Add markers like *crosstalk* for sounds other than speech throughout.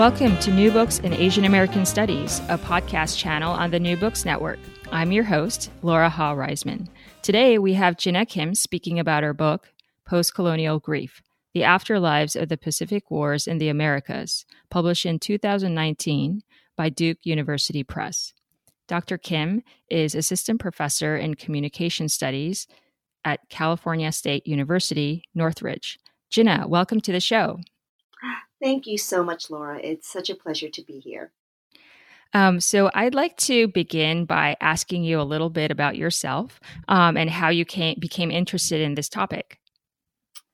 Welcome to New Books in Asian American Studies, a podcast channel on the New Books Network. I'm your host, Laura Ha Reisman. Today we have Jinna Kim speaking about her book, Postcolonial Grief The Afterlives of the Pacific Wars in the Americas, published in 2019 by Duke University Press. Dr. Kim is assistant professor in communication studies at California State University, Northridge. Jinna, welcome to the show. Thank you so much, Laura. It's such a pleasure to be here. Um, so, I'd like to begin by asking you a little bit about yourself um, and how you came, became interested in this topic.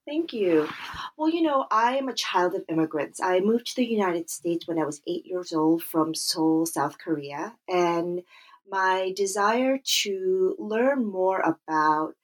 Thank you. Well, you know, I am a child of immigrants. I moved to the United States when I was eight years old from Seoul, South Korea. And my desire to learn more about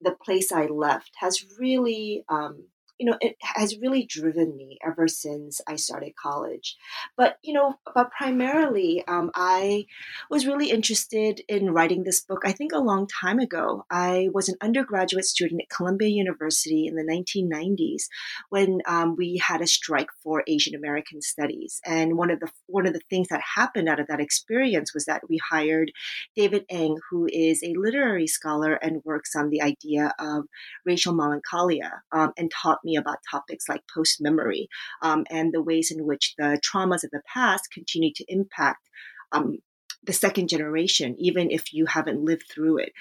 the place I left has really um, you know, it has really driven me ever since I started college. But, you know, but primarily, um, I was really interested in writing this book, I think a long time ago. I was an undergraduate student at Columbia University in the 1990s when um, we had a strike for Asian American studies. And one of the, one of the things that happened out of that experience was that we hired David Eng, who is a literary scholar and works on the idea of racial melancholia um, and taught me about topics like post memory um, and the ways in which the traumas of the past continue to impact um, the second generation, even if you haven't lived through it.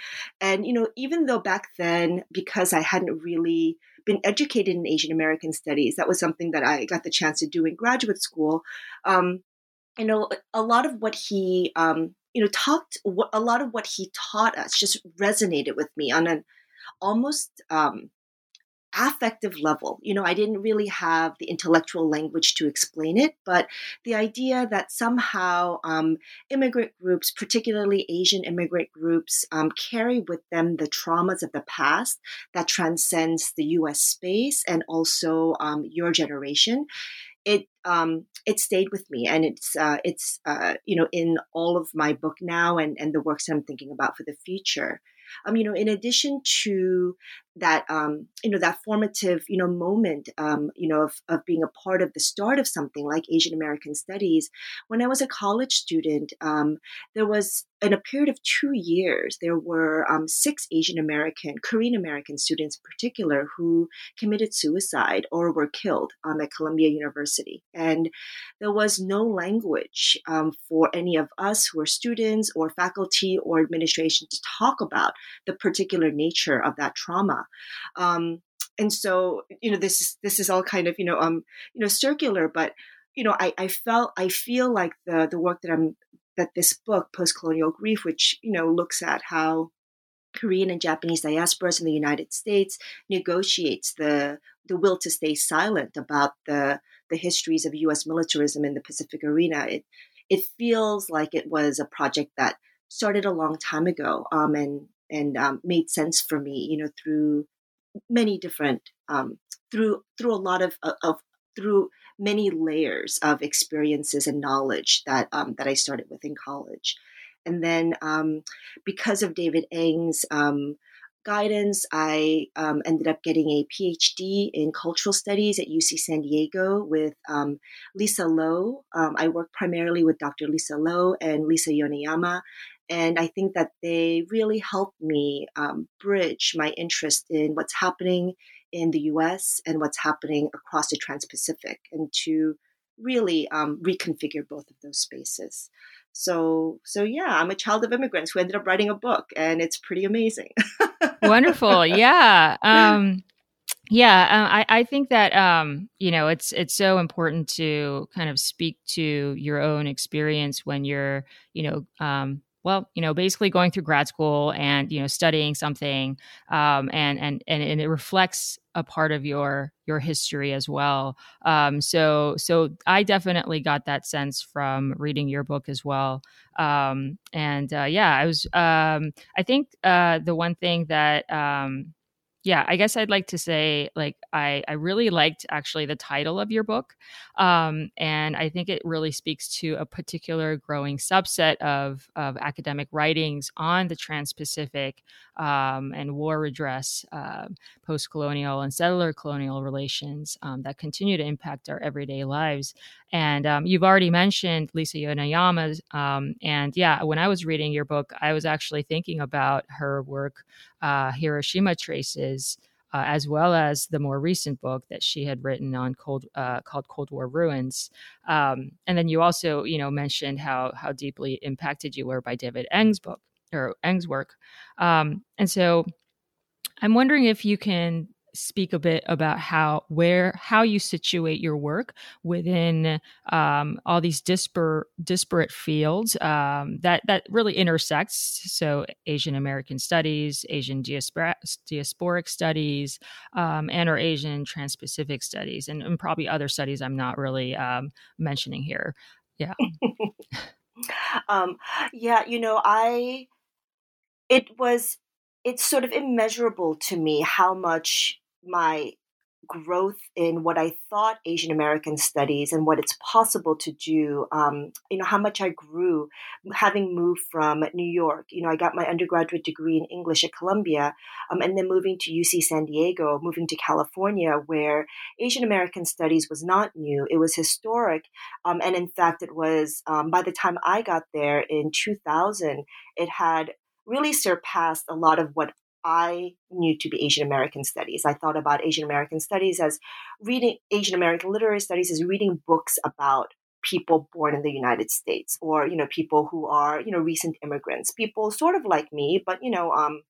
And, you know, even though back then, because I hadn't really been educated in Asian American studies, that was something that I got the chance to do in graduate school. Um, you know, a lot of what he, um, you know, talked, a lot of what he taught us just resonated with me on an almost um, affective level. You know, I didn't really have the intellectual language to explain it, but the idea that somehow um, immigrant groups, particularly Asian immigrant groups, um, carry with them the traumas of the past that transcends the U.S. space and also um, your generation. It um, it stayed with me, and it's uh, it's uh, you know in all of my book now, and and the works I'm thinking about for the future. Um, you know, in addition to that um, you know that formative you know moment um, you know of, of being a part of the start of something like asian american studies when i was a college student um, there was in a period of two years there were um, six asian american korean american students in particular who committed suicide or were killed um, at columbia university. And there was no language um, for any of us who were students or faculty or administration to talk about the particular nature of that trauma um, and so, you know, this is this is all kind of you know um you know circular, but you know, I, I felt I feel like the the work that I'm that this book, Post Colonial Grief, which you know looks at how Korean and Japanese diasporas in the United States negotiates the the will to stay silent about the the histories of U.S. militarism in the Pacific arena. It it feels like it was a project that started a long time ago, um, and and um, made sense for me, you know, through many different um, through through a lot of, of through many layers of experiences and knowledge that um, that I started with in college, and then um, because of David Eng's um, guidance, I um, ended up getting a PhD in cultural studies at UC San Diego with um, Lisa Lowe. Um, I worked primarily with Dr. Lisa Lowe and Lisa Yoneyama, and I think that they really helped me um, bridge my interest in what's happening in the US and what's happening across the Trans Pacific and to really um, reconfigure both of those spaces. So, so yeah, I'm a child of immigrants who ended up writing a book, and it's pretty amazing. Wonderful, yeah. *laughs* Um, yeah, uh, I, I think that um, you know it's it's so important to kind of speak to your own experience when you're you know um, well, you know, basically going through grad school and you know studying something, um, and and and and it reflects a part of your your history as well. Um, so so I definitely got that sense from reading your book as well. Um, and uh, yeah, I was. Um, I think uh, the one thing that um, yeah, I guess I'd like to say like I I really liked actually the title of your book, um, and I think it really speaks to a particular growing subset of of academic writings on the Trans-Pacific um, and war redress, uh, post-colonial and settler colonial relations um, that continue to impact our everyday lives. And um, you've already mentioned Lisa Yoneyama, um, and yeah, when I was reading your book, I was actually thinking about her work, uh, Hiroshima Traces. Uh, as well as the more recent book that she had written on cold uh, called Cold War Ruins. Um, and then you also, you know, mentioned how how deeply impacted you were by David Eng's book or Eng's work. Um, and so I'm wondering if you can speak a bit about how where how you situate your work within um, all these disparate disparate fields um, that that really intersects. So Asian American studies, Asian diaspora, diasporic studies, um, and or Asian Trans-Pacific studies, and, and, probably other studies I'm not really um, mentioning here. Yeah. *laughs* Um, yeah, you know, I it was it's sort of immeasurable to me how much my growth in what I thought Asian American studies and what it's possible to do. Um, you know, how much I grew having moved from New York. You know, I got my undergraduate degree in English at Columbia, um, and then moving to UC San Diego, moving to California, where Asian American studies was not new. It was historic. Um, and in fact, it was um, by the time I got there in 2000, it had really surpassed a lot of what I knew to be Asian American studies. I thought about Asian American studies as reading Asian American literary studies as reading books about people born in the United States or you know people who are you know recent immigrants, people sort of like me, but you know um,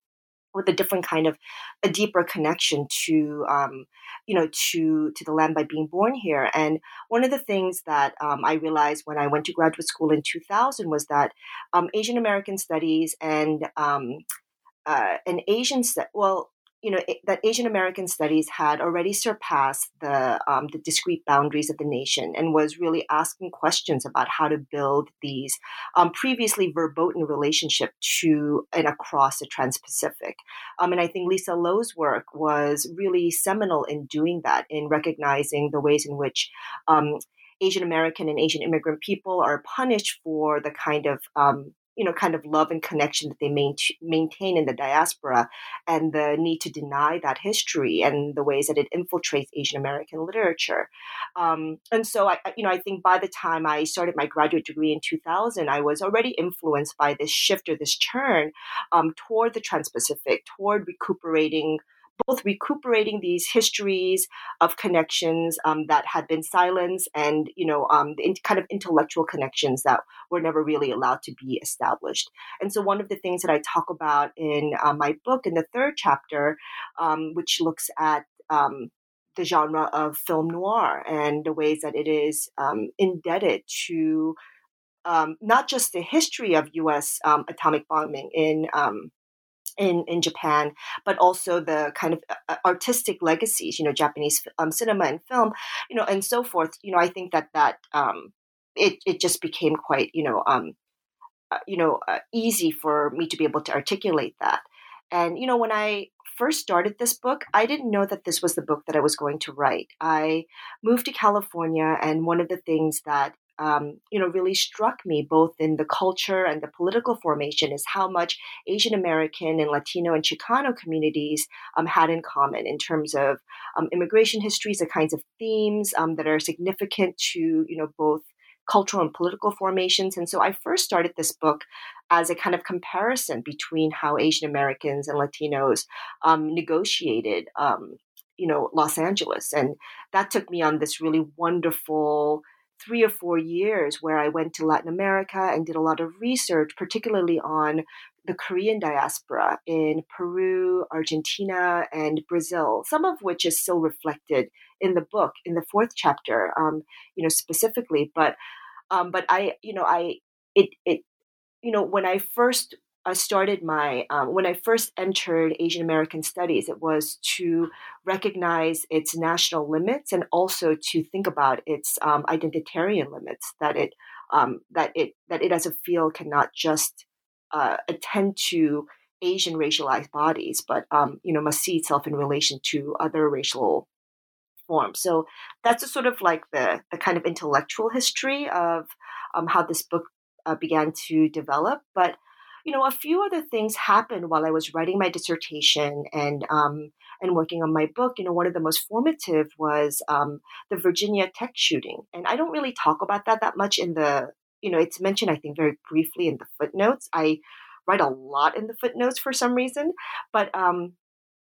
with a different kind of a deeper connection to um, you know to to the land by being born here and one of the things that um, i realized when i went to graduate school in 2000 was that um, asian american studies and um, uh, an asian well you know that Asian American studies had already surpassed the um, the discrete boundaries of the nation and was really asking questions about how to build these um, previously verboten relationship to and across the Trans-Pacific. Um, and I think Lisa Lowe's work was really seminal in doing that, in recognizing the ways in which um, Asian American and Asian immigrant people are punished for the kind of um, you know, kind of love and connection that they main, maintain in the diaspora and the need to deny that history and the ways that it infiltrates Asian American literature. Um, and so, I, you know, I think by the time I started my graduate degree in 2000, I was already influenced by this shift or this turn um, toward the Trans Pacific, toward recuperating both recuperating these histories of connections um, that had been silenced and you know um, the in, kind of intellectual connections that were never really allowed to be established and so one of the things that i talk about in uh, my book in the third chapter um, which looks at um, the genre of film noir and the ways that it is um, indebted to um, not just the history of U.S. atomic bombing in in, in Japan, but also the kind of uh, artistic legacies, you know, Japanese um, cinema and film, you know, and so forth. You know, I think that that um, it it just became quite, you know, um, uh, you know, uh, easy for me to be able to articulate that. And you know, when I first started this book, I didn't know that this was the book that I was going to write. I moved to California, and one of the things that um, you know, really struck me both in the culture and the political formation is how much Asian American and Latino and Chicano communities um, had in common in terms of um, immigration histories, the kinds of themes um, that are significant to, you know, both cultural and political formations. And so I first started this book as a kind of comparison between how Asian Americans and Latinos um, negotiated, um, you know, Los Angeles. And that took me on this really wonderful three or four years where I went to Latin America and did a lot of research, particularly on the Korean diaspora in Peru, Argentina, and Brazil, some of which is still reflected in the book in the fourth chapter, um, you know, specifically. But, um, but I, you know, I, it, it, you know, when I first I started my um, when I first entered Asian American Studies, it was to recognize its national limits and also to think about its um, identitarian limits. That it um, that it that it as a field cannot just uh, attend to Asian racialized bodies, but um, you know must see itself in relation to other racial forms. So that's a sort of like the the kind of intellectual history of um, how this book uh, began to develop, but you know, a few other things happened while I was writing my dissertation and um, and working on my book. You know, one of the most formative was um, the Virginia Tech shooting, and I don't really talk about that that much in the. You know, it's mentioned I think very briefly in the footnotes. I write a lot in the footnotes for some reason, but um,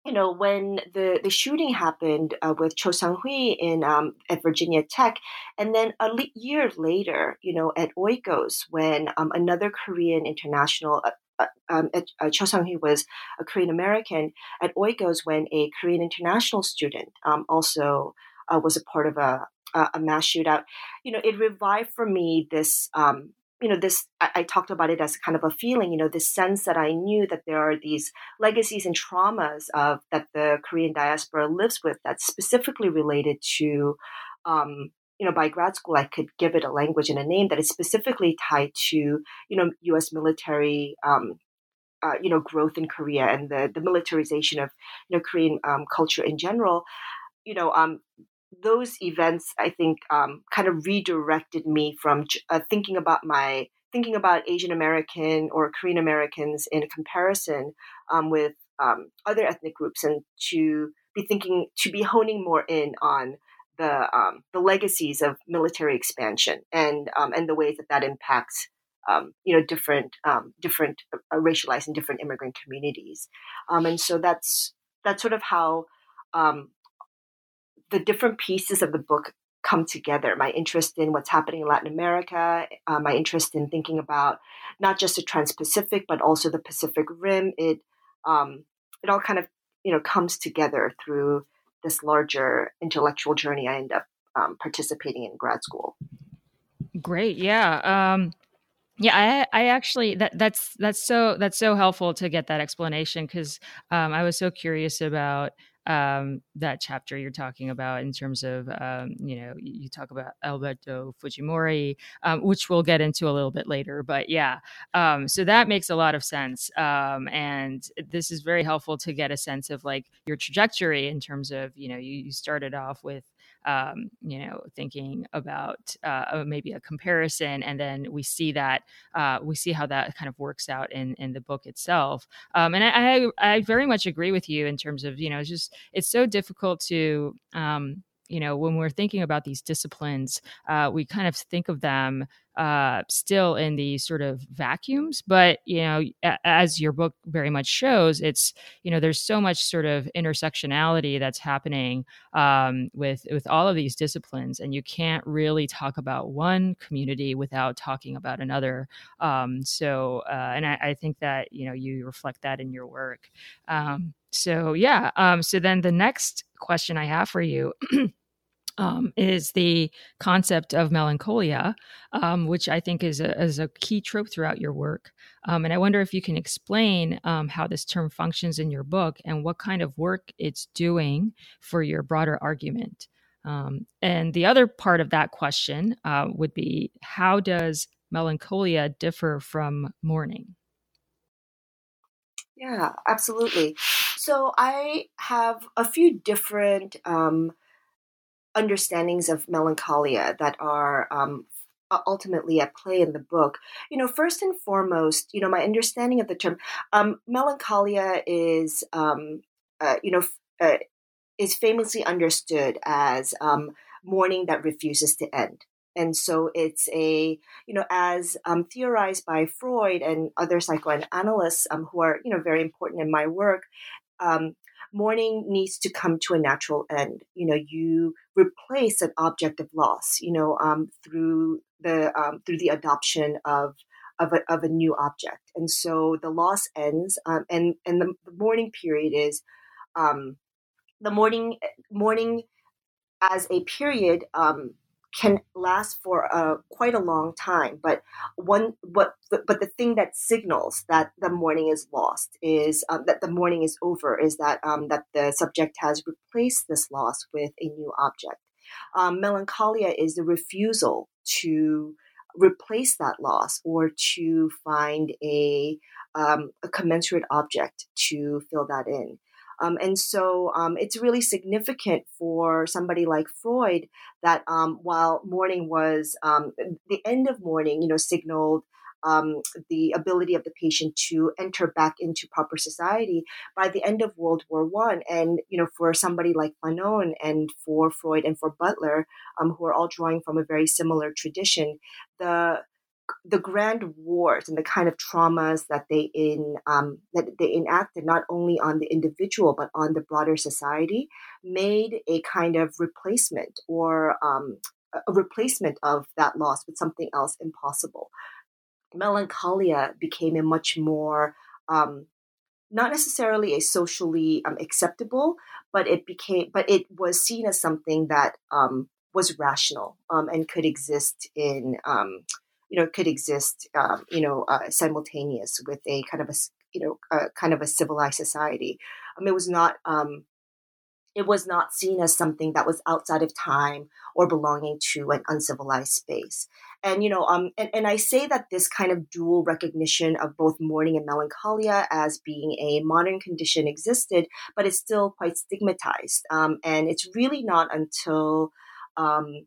you know, when the, the shooting happened uh, with Cho Sang Hui in um, at Virginia Tech, and then a le- year later, you know, at Oikos, when um, another Korean international, uh, uh, um, uh, Cho Sang Hui was a Korean American at Oikos, when a Korean international student um, also uh, was a part of a, a mass shootout. You know, it revived for me this um, you know this I, I, talked about it as kind of a feeling you know this sense that i knew that there are these legacies and traumas of that the korean diaspora lives with that's specifically related to um, you know by grad school i could give it a language and a name that is specifically tied to you know us military um, uh, you know growth in korea and the, the militarization of you know korean um, culture in general. You know um, those events, I think, um, kind of redirected me from uh, thinking about my thinking about Asian American or Korean Americans in comparison um, with um, other ethnic groups, and to be thinking to be honing more in on the um, the legacies of military expansion and um, and the ways that that impacts. Um, you know, different, different uh, racialized and different immigrant communities, and so that's that's sort of how um, the different pieces of the book come together. My interest in what's happening in Latin America, uh, my interest in thinking about not just the Trans-Pacific but also the Pacific Rim. It um, it all kind of you know comes together through this larger intellectual journey I end up um, participating in grad school. Great, yeah. Um, yeah, I, I actually that that's that's so that's so helpful to get that explanation because um, I was so curious about um, that chapter you're talking about in terms of um, you know you talk about Alberto Fujimori, um, which we'll get into a little bit later. But yeah, um, so that makes a lot of sense, um, and this is very helpful to get a sense of like your trajectory in terms of you know you, you started off with um, you know, thinking about uh, maybe a comparison, and then we see that uh, we see how that kind of works out in in the book itself. Um, and I, I, I very much agree with you in terms of you know, it's just it's so difficult to um, you know when we're thinking about these disciplines uh, we kind of think of them uh, still in these sort of vacuums but you know as your book very much shows it's you know there's so much sort of intersectionality that's happening um, with with all of these disciplines and you can't really talk about one community without talking about another. Um, so uh, and I, I, think that you know you reflect that in your work. Um, so yeah um, so then the next question i have for you *clears throat* um, is the concept of melancholia, um, which I think is a, is a, key trope throughout your work. Um, and I wonder if you can explain um, how this term functions in your book and what kind of work it's doing for your broader argument. Um, and the other part of that question uh, would be how does melancholia differ from mourning? Yeah, absolutely. So I have a few different um, understandings of melancholia that are um, ultimately at play in the book. You know, first and foremost, you know, my understanding of the term um, melancholia is, um, uh, you know, uh, is famously understood as um, mourning that refuses to end. And so it's a, you know, as um, theorized by Freud and other psychoanalysts um, who are, you know, very important in my work, um, mourning needs to come to a natural end. You know, you replace an object of loss, you know, um, through the um, through the adoption of of a, of a new object, and so the loss ends, um, and and the, the, mourning period is um, the mourning mourning as a period um, can last for uh, quite a long time. But one, what, but the thing that signals that the morning is lost is um, that the morning is over is that um, that the subject has replaced this loss with a new object. Um, melancholia is the refusal to replace that loss or to find a, um, a commensurate object to fill that in. Um, and so um, it's really significant for somebody like Freud that um, while mourning was um, the end of mourning, you know, signaled um, the ability of the patient to enter back into proper society by the end of World War One. And you know, for somebody like Fanon and for Freud and for Butler, um, who are all drawing from a very similar tradition, the the grand wars and the kind of traumas that they in um, that they enacted not only on the individual but on the broader society made a kind of replacement or um, a replacement of that loss with something else impossible. Melancholia became a much more um, not necessarily a socially um, acceptable, but it became, but it was seen as something that um, was rational um, and could exist in, you know, could exist, um, you know, uh, simultaneous with a kind of a, you know, a, kind of a civilized society. it was not it was not seen as something that was outside of time or belonging to an uncivilized space. And you know, um, and, and I say that this kind of dual recognition of both mourning and melancholia as being a modern condition existed, but it's still quite stigmatized. Um, and it's really not until um,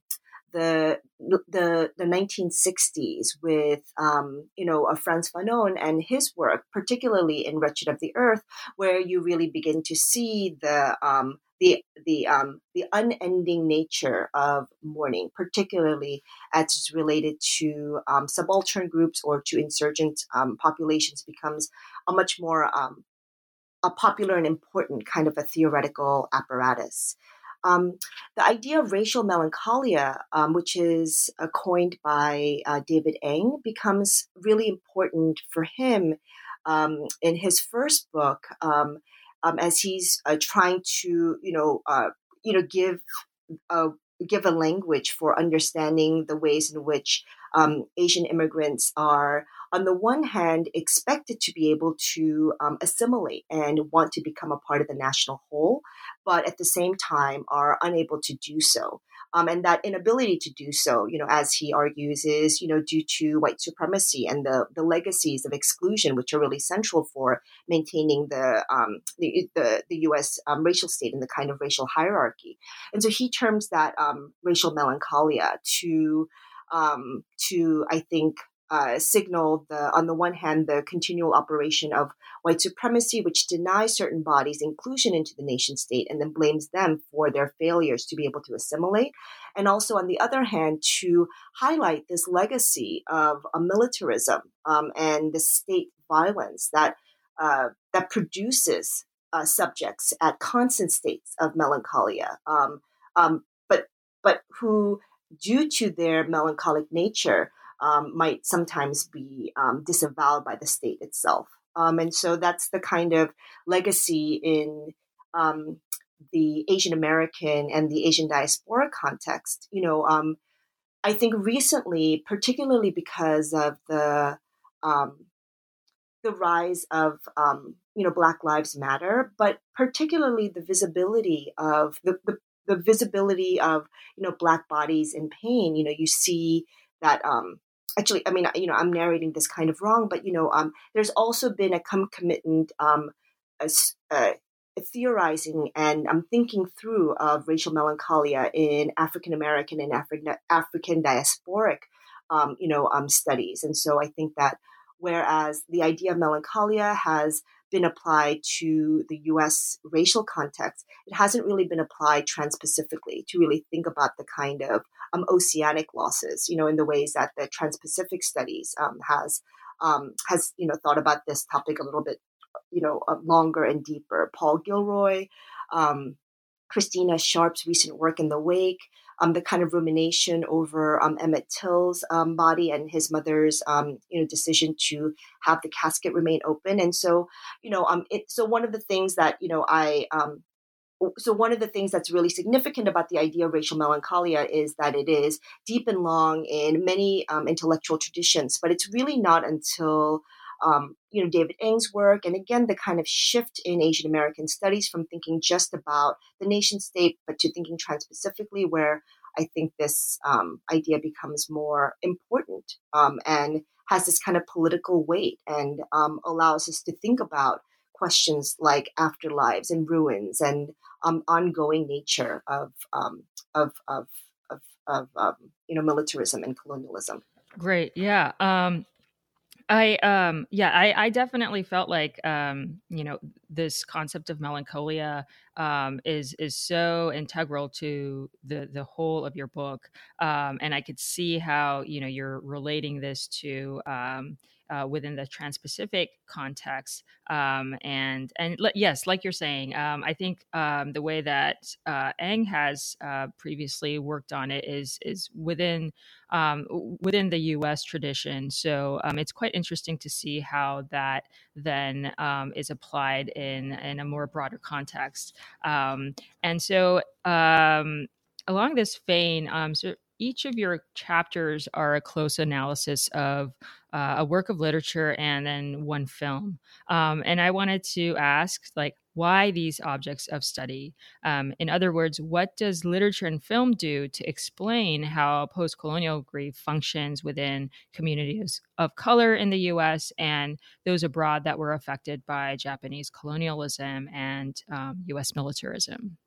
the the the 1960s with um, you know a Frantz Fanon and his work, particularly in Wretched of the Earth, where you really begin to see the um, the the um, the unending nature of mourning, particularly as it's related to um, subaltern groups or to insurgent um, populations, becomes a much more um, a popular and important kind of a theoretical apparatus. Um, the idea of racial melancholia, um, which is uh, coined by uh, David Eng, becomes really important for him in his first book um, as he's uh, trying to, you know, uh, you know, give a give a language for understanding the ways in which um, Asian immigrants are, on the one hand, expected to be able to um, assimilate and want to become a part of the national whole, but at the same time are unable to do so. Um, and that inability to do so, you know, as he argues, is you know due to white supremacy and the the legacies of exclusion, which are really central for maintaining the um, the, the, the U.S. Um, racial state and the kind of racial hierarchy. And so he terms that um, racial melancholia to um, to I think uh, signal the on the one hand the continual operation of white supremacy, which denies certain bodies inclusion into the nation state and then blames them for their failures to be able to assimilate, and also on the other hand to highlight this legacy of a militarism um, and the state violence that uh, that produces uh, subjects at constant states of melancholia, um, um, but but who due to their melancholic nature um, might sometimes be um, disavowed by the state itself. Um, and so that's the kind of legacy in um, the Asian American and the Asian diaspora context. You know, um, I think recently, particularly because of the um, the rise of you know Black Lives Matter, but particularly the visibility of the, the the visibility of you know black bodies in pain you know you see that um actually, I mean, you know, I'm narrating this kind of wrong, but you know, um, there's also been a concomitant um, a, uh, theorizing and I'm thinking through of racial melancholia in African American and Afri- African diasporic, um, you know, um, studies. And so I think that whereas the idea of melancholia has been applied to the US racial context, it hasn't really been applied trans-Pacifically to really think about the kind of um, oceanic losses, you know, in the ways that the trans-Pacific studies um, has um, has you know thought about this topic a little bit, you know, uh, longer and deeper. Paul Gilroy, um, Christina Sharpe's recent work in the wake, um, the kind of rumination over um, Emmett Till's um, body and his mother's, um, you know, decision to have the casket remain open. And so, you know, um, it, so one of the things that you know I um, so one of the things that's really significant about the idea of racial melancholia is that it is deep and long in many um, intellectual traditions, but it's really not until um, you know David Eng's work, and again the kind of shift in Asian American studies from thinking just about the nation state, but to thinking trans-Pacifically, where I think this um, idea becomes more important um, and has this kind of political weight and um, allows us to think about questions like afterlives and ruins and um, ongoing nature of um, of of of, of um, you know militarism and colonialism. Great, yeah. I um yeah, I, I definitely felt like um, you know, this concept of melancholia um is is so integral to the the whole of your book. Um and I could see how, you know, you're relating this to um uh, within the Trans-Pacific context. Um, and and yes, like you're saying, um, I think um, the way that uh, Eng has uh, previously worked on it is is within um, within the U.S. tradition. So um, it's quite interesting to see how that then um, is applied in in a more broader context. and so along this vein, so each of your chapters are a close analysis of uh, a work of literature and then one film. Um, and I wanted to ask, like, why these objects of study? Um, in other words, what does literature and film do to explain how post colonial grief functions within communities of color in the US and those abroad that were affected by Japanese colonialism and um, US militarism?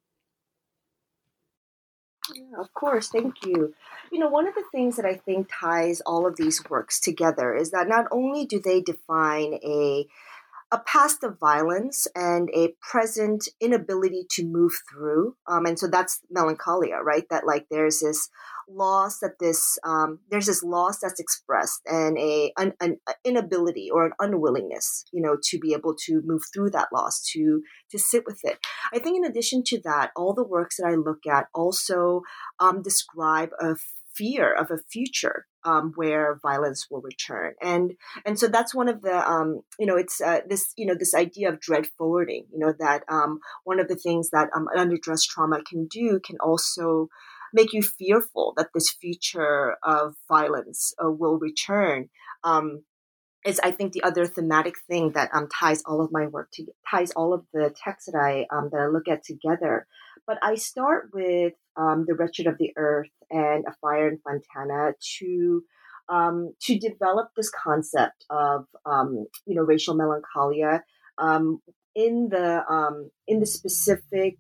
Yeah, of course, thank you. You know, one of the things that I think ties all of these works together is that not only do they define a a past of violence and a present inability to move through, um, and so that's melancholia, right? That like there's this loss that this um, there's this loss that's expressed and a an, an, inability or an unwillingness you know to be able to move through that loss to to sit with it. I think in addition to that all the works that i look at also um, describe a fear of a future um, where violence will return. And and so that's one of the um, you know it's uh, this you know this idea of dread forwarding you know that um, one of the things that um, unaddressed trauma can do can also make you fearful that this future of violence uh, will return. Um, is I think the other thematic thing that um, ties all of my work to ties all of the texts that I um, that I look at together. But I start with um, the wretched of the earth and a fire in Fontana to um, to develop this concept of um, you know racial melancholia um, in the in the specific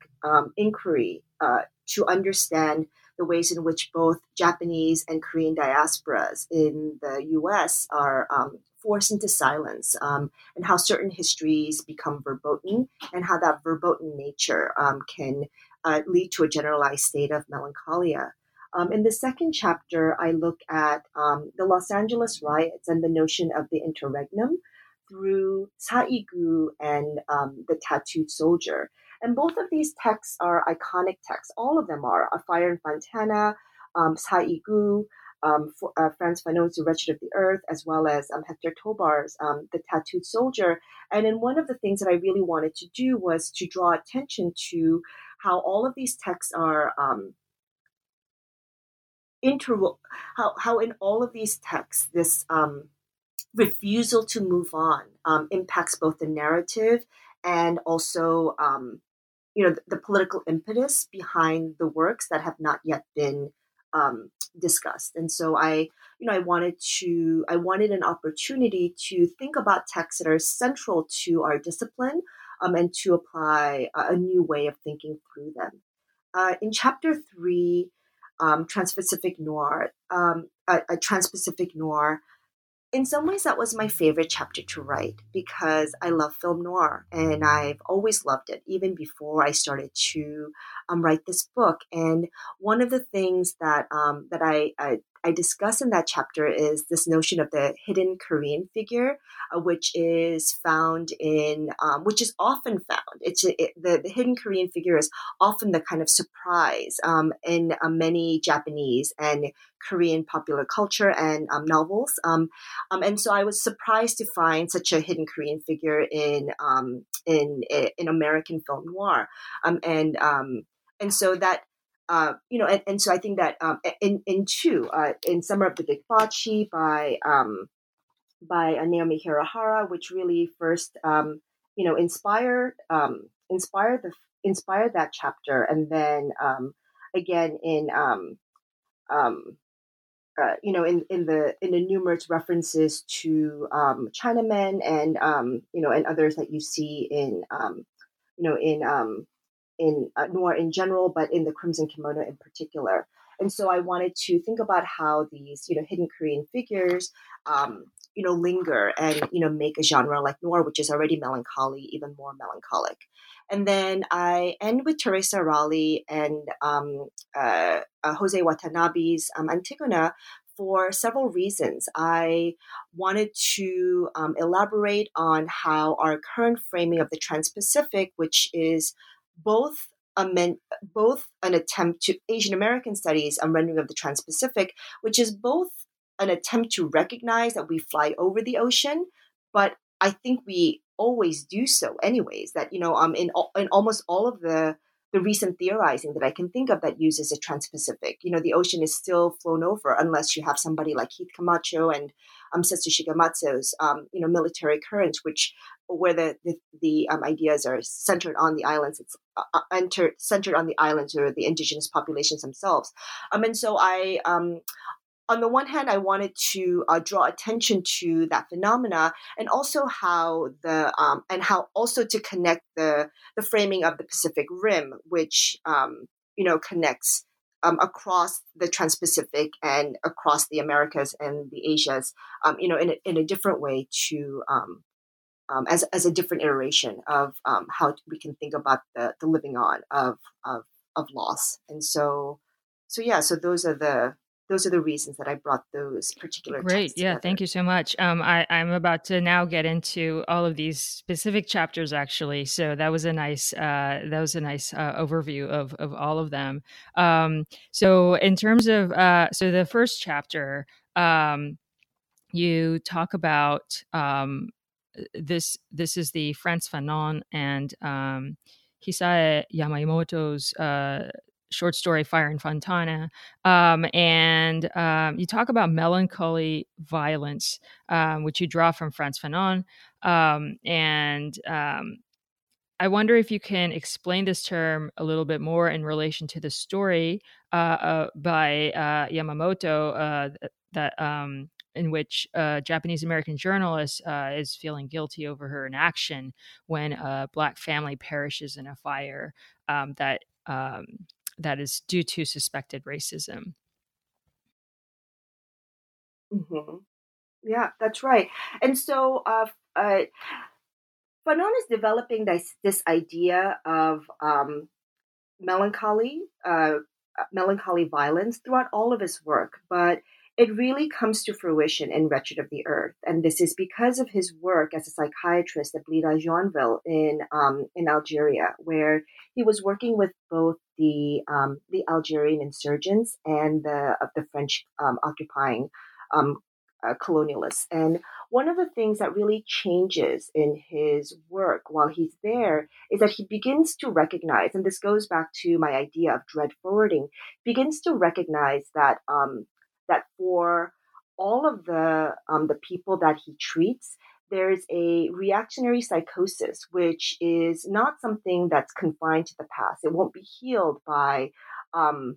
inquiry uh, to understand the ways in which both Japanese and Korean diasporas in the US are um, forced into silence, um, and how certain histories become verboten, and how that verboten nature um, can uh, lead to a generalized state of melancholia. Um, in the second chapter, I look at um, the Los Angeles riots and the notion of the interregnum through Sa-i-gu and um, the tattooed soldier. And both of these texts are iconic texts. All of them are. A Fire in Fontana, um, Sa-i-gu, um, for, uh, Frantz Fanon's The Wretched of the Earth, as well as um, Hector Tobar's um, The Tattooed Soldier. And then one of the things that I really wanted to do was to draw attention to how all of these texts are um, inter how, how in all of these texts this um, refusal to move on um, impacts both the narrative and also um, you know the, the, political impetus behind the works that have not yet been um, discussed. And so i you know i wanted to i wanted an opportunity to think about texts that are central to our discipline um, and to apply a, a, new way of thinking through them. Uh, in chapter three um, trans-pacific noir um, a, a trans-pacific noir in some ways that was my favorite chapter to write because I love film noir and I've always loved it even before I started to um, write this book. And one of the things that um, that I, I I discuss in that chapter is this notion of the hidden Korean figure, uh, which is found in, um, which is often found. It's it, the, the hidden Korean figure is often the kind of surprise um, in uh, many Japanese and Korean popular culture and um, novels. Um, um, and so I was surprised to find such a hidden Korean figure in um, in in American film noir, and and so that uh, you know, and, and so I think that um, in in two, uh, in Summer of the Big Bachi by um, by Naomi Hirahara, which really first um, you know inspired um, inspired the inspired that chapter, and then um, again in um, um, uh, you know, in, in the in the numerous references to um, Chinamen and um, you know and others that you see in um, you know in um, in uh, noir in general, but in the Crimson Kimono in particular. And so I wanted to think about how these you know hidden Korean figures um, you know linger and you know make a genre like noir, which is already melancholy, even more melancholic. And then I end with Teresa Ralli and um, uh, uh, Jose Watanabe's um, Antigona for several reasons. I wanted to um, elaborate on how our current framing of the Trans Pacific, which is both a men, both an attempt to Asian American studies, a rendering of the Trans Pacific, which is both an attempt to recognize that we fly over the ocean, but I think we always do so anyways that you know um in in almost all of the the recent theorizing that I can think of that uses a trans-Pacific. You know, the ocean is still flown over unless you have somebody like Keith Camacho and um, Setsu Shigematsu's, um, you know, military current, which where the the, the um, ideas are centered on the islands. It's uh, uh entered, centered on the islands or the indigenous populations themselves. Um, and so I um, on the one hand, I wanted to uh, draw attention to that phenomena, and also how the um, and how also to connect the the framing of the Pacific Rim, which um, you know connects um, across the Trans-Pacific and across the Americas and the Asias, um, you know, in a, in a different way to um, um, as as a different iteration of how we can think about the the living on of of of loss, and so so yeah, so those are the those are the reasons that I brought those particular. Great, yeah, thank you so much. Um, I, I'm about to now get into all of these specific chapters, actually. So that was a nice, uh, that was a nice uh, overview of of all of them. Um, so in terms of, uh, so the first chapter, um, you talk about um, this. This is the Frantz Fanon and um, Hisae Yamamoto's uh, short story Fire in Fontana. Um, and um, you talk about melancholy violence, um, which you draw from Frantz Fanon. Um, and um, I wonder if you can explain this term a little bit more in relation to the story uh, uh, by uh, Yamamoto uh, that um, in which a Japanese American journalist uh, is feeling guilty over her inaction when a black family perishes in a fire um, that um, that is due to suspected racism. Mm-hmm. Yeah, that's right. And so, uh, uh, Fanon is developing this this idea of um, melancholy, uh, melancholy violence throughout all of his work, but it really comes to fruition in Wretched of the Earth. And this is because of his work as a psychiatrist at Blida Joinville in, um, in Algeria, where he was working with both the, um, the Algerian insurgents and the, of the French um, occupying um, uh, colonialists. And one of the things that really changes in his work while he's there is that he begins to recognize, and this goes back to my idea of dread forwarding, begins to recognize that um, that for all of the um, the people that he treats, there's a reactionary psychosis, which is not something that's confined to the past. It won't be healed by um,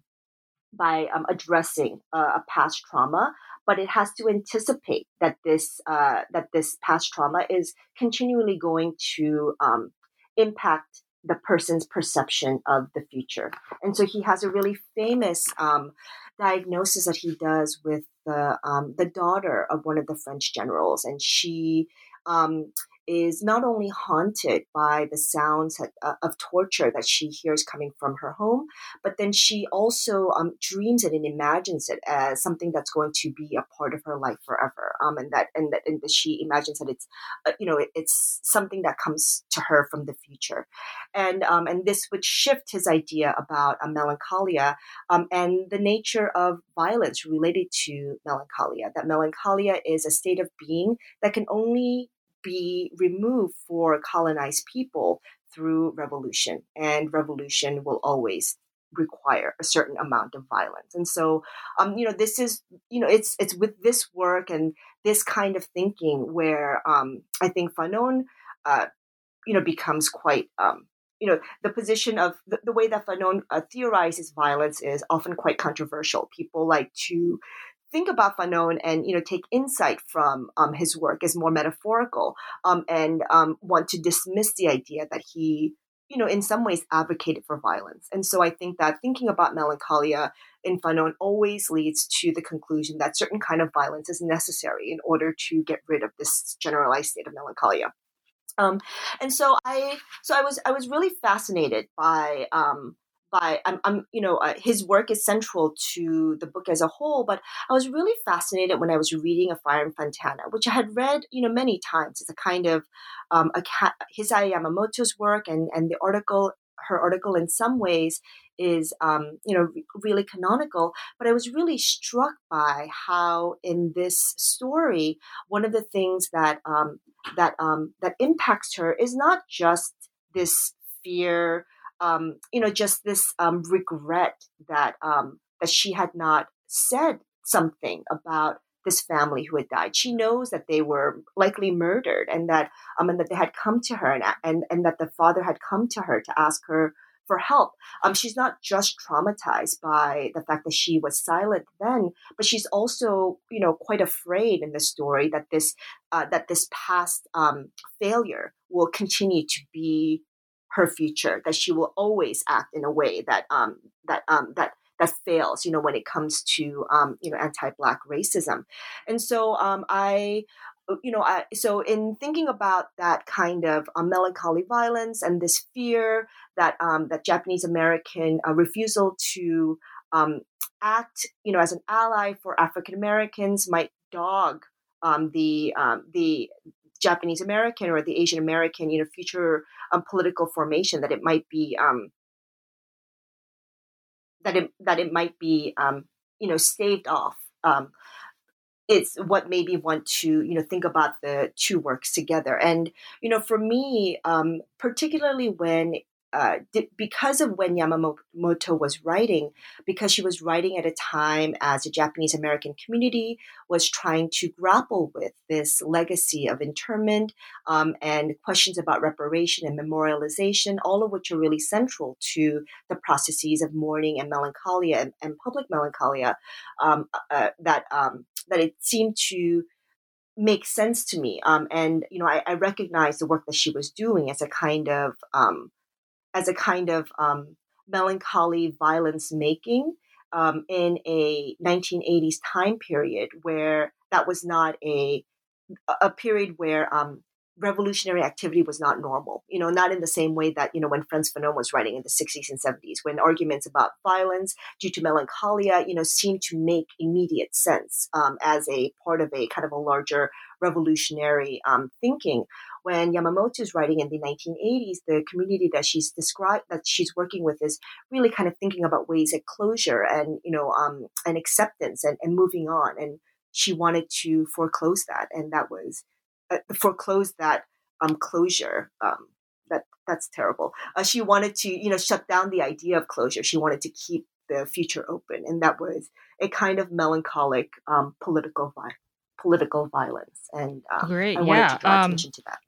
by um, addressing a, a, past trauma, but it has to anticipate that this uh, that this past trauma is continually going to um, impact the person's perception of the future. And so he has a really famous um, diagnosis that he does with the um, the daughter of one of the French generals, and she um, is not only haunted by the sounds uh, of torture that she hears coming from her home, but then she also um, dreams it and imagines it as something that's going to be a part of her life forever. Um, and that and that and she imagines that it's uh, you know it, it's something that comes to her from the future, and um, and this would shift his idea about a melancholia um, and the nature of violence related to melancholia. That melancholia is a state of being that can only be removed for colonized people through revolution, and revolution will always require a certain amount of violence. And so, um, you know, this is, you know, it's it's with this work and this kind of thinking where um, I think Fanon, uh, you know, becomes quite, um, you know, the position of the, the way that Fanon uh, theorizes violence is often quite controversial. People like to think about Fanon and you know take insight from um, his work as more metaphorical um, and um, want to dismiss the idea that he you know in some ways advocated for violence. And so i think that thinking about melancholia in fanon always leads to the conclusion that certain kind of violence is necessary in order to get rid of this generalized state of melancholia. Um, and so i so i was i was really fascinated by um, by I'm, I'm you know uh, his work is central to the book as a whole but i was really fascinated when i was reading a fire in fontana which i had read you know many times. It's a kind of um, a hisaya yamamoto's work and and the article her article in some ways is um, you know really canonical but i was really struck by how in this story one of the things that um, that um, that impacts her is not just this fear um, you know, just this um, regret that um, that she had not said something about this family who had died. She knows that they were likely murdered, and that um, and that they had come to her, and and and that the father had come to her to ask her for help. Um, she's not just traumatized by the fact that she was silent then, but she's also, you know, quite afraid in the story that this uh, that this past um, failure will continue to be her future that she will always act in a way that um, that um, that that fails you know when it comes to um, you know anti-black racism. And so um, i you know I, so in thinking about that kind of um, melancholy violence and this fear that um, that japanese american uh, refusal to um, act you know as an ally for african americans might dog um, the um, the Japanese American or the Asian American, you know, future um, political formation that it might be um, that it that it might be um, you know staved off. Um, it's what made me want to you know think about the two works together and you know for me um, particularly when uh, because of when Yamamoto was writing, because she was writing at a time as the Japanese American community was trying to grapple with this legacy of internment um, and questions about reparation and memorialization, all of which are really central to the processes of mourning and melancholia and, and public melancholia, um, uh, that um, that it seemed to make sense to me. Um, and you know, I, I recognize the work that she was doing as a kind of um, as a kind of um, melancholy violence making um, in a 1980s time period where that was not a a period where um, revolutionary activity was not normal. You know, not in the same way that you know when Frantz Fanon was writing in the 60s and 70s, when arguments about violence due to melancholia, you know, seemed to make immediate sense um, as a part of a kind of a larger revolutionary um, thinking when Yamamoto is writing in the 1980s, the community that she's described that she's working with is really kind of thinking about ways of closure and you know um, and acceptance and, and moving on. And she wanted to foreclose that, and that was foreclose that um, closure. Um, that that's terrible. Uh, she wanted to you know shut down the idea of closure. She wanted to keep the future open, and that was a kind of melancholic um, political vibe political violence. And um, Great, I wanted yeah. to draw um, attention to that.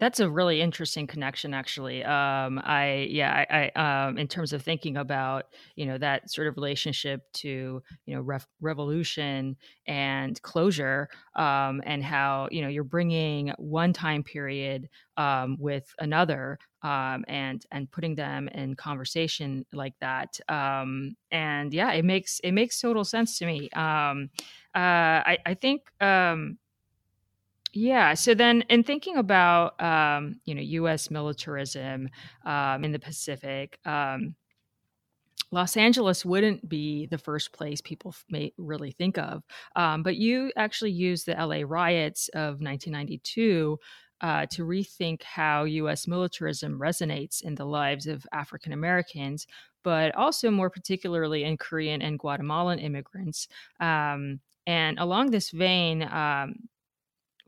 That's a really interesting connection, actually. Um, I yeah, I, I um, in terms of thinking about you know that sort of relationship to you know ref- revolution and closure, um, and how you know you're bringing one time period um, with another, um, and and putting them in conversation like that. Um, and yeah, it makes it makes total sense to me. Um, uh, I, I think um, yeah. So then, in thinking about um, you know U.S. militarism um, in the Pacific, um, Los Angeles wouldn't be the first place people may really think of. Um, but you actually used the L.A. riots of 1992 uh, to rethink how U.S. militarism resonates in the lives of African Americans, but also more particularly in Korean and Guatemalan immigrants. Um, and along this vein, um,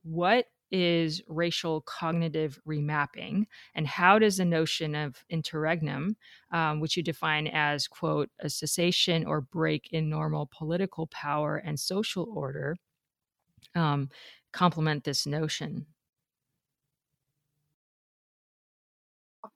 what is racial cognitive remapping, and how does the notion of interregnum, um, which you define as, quote, a cessation or break in normal political power and social order, um, complement this notion?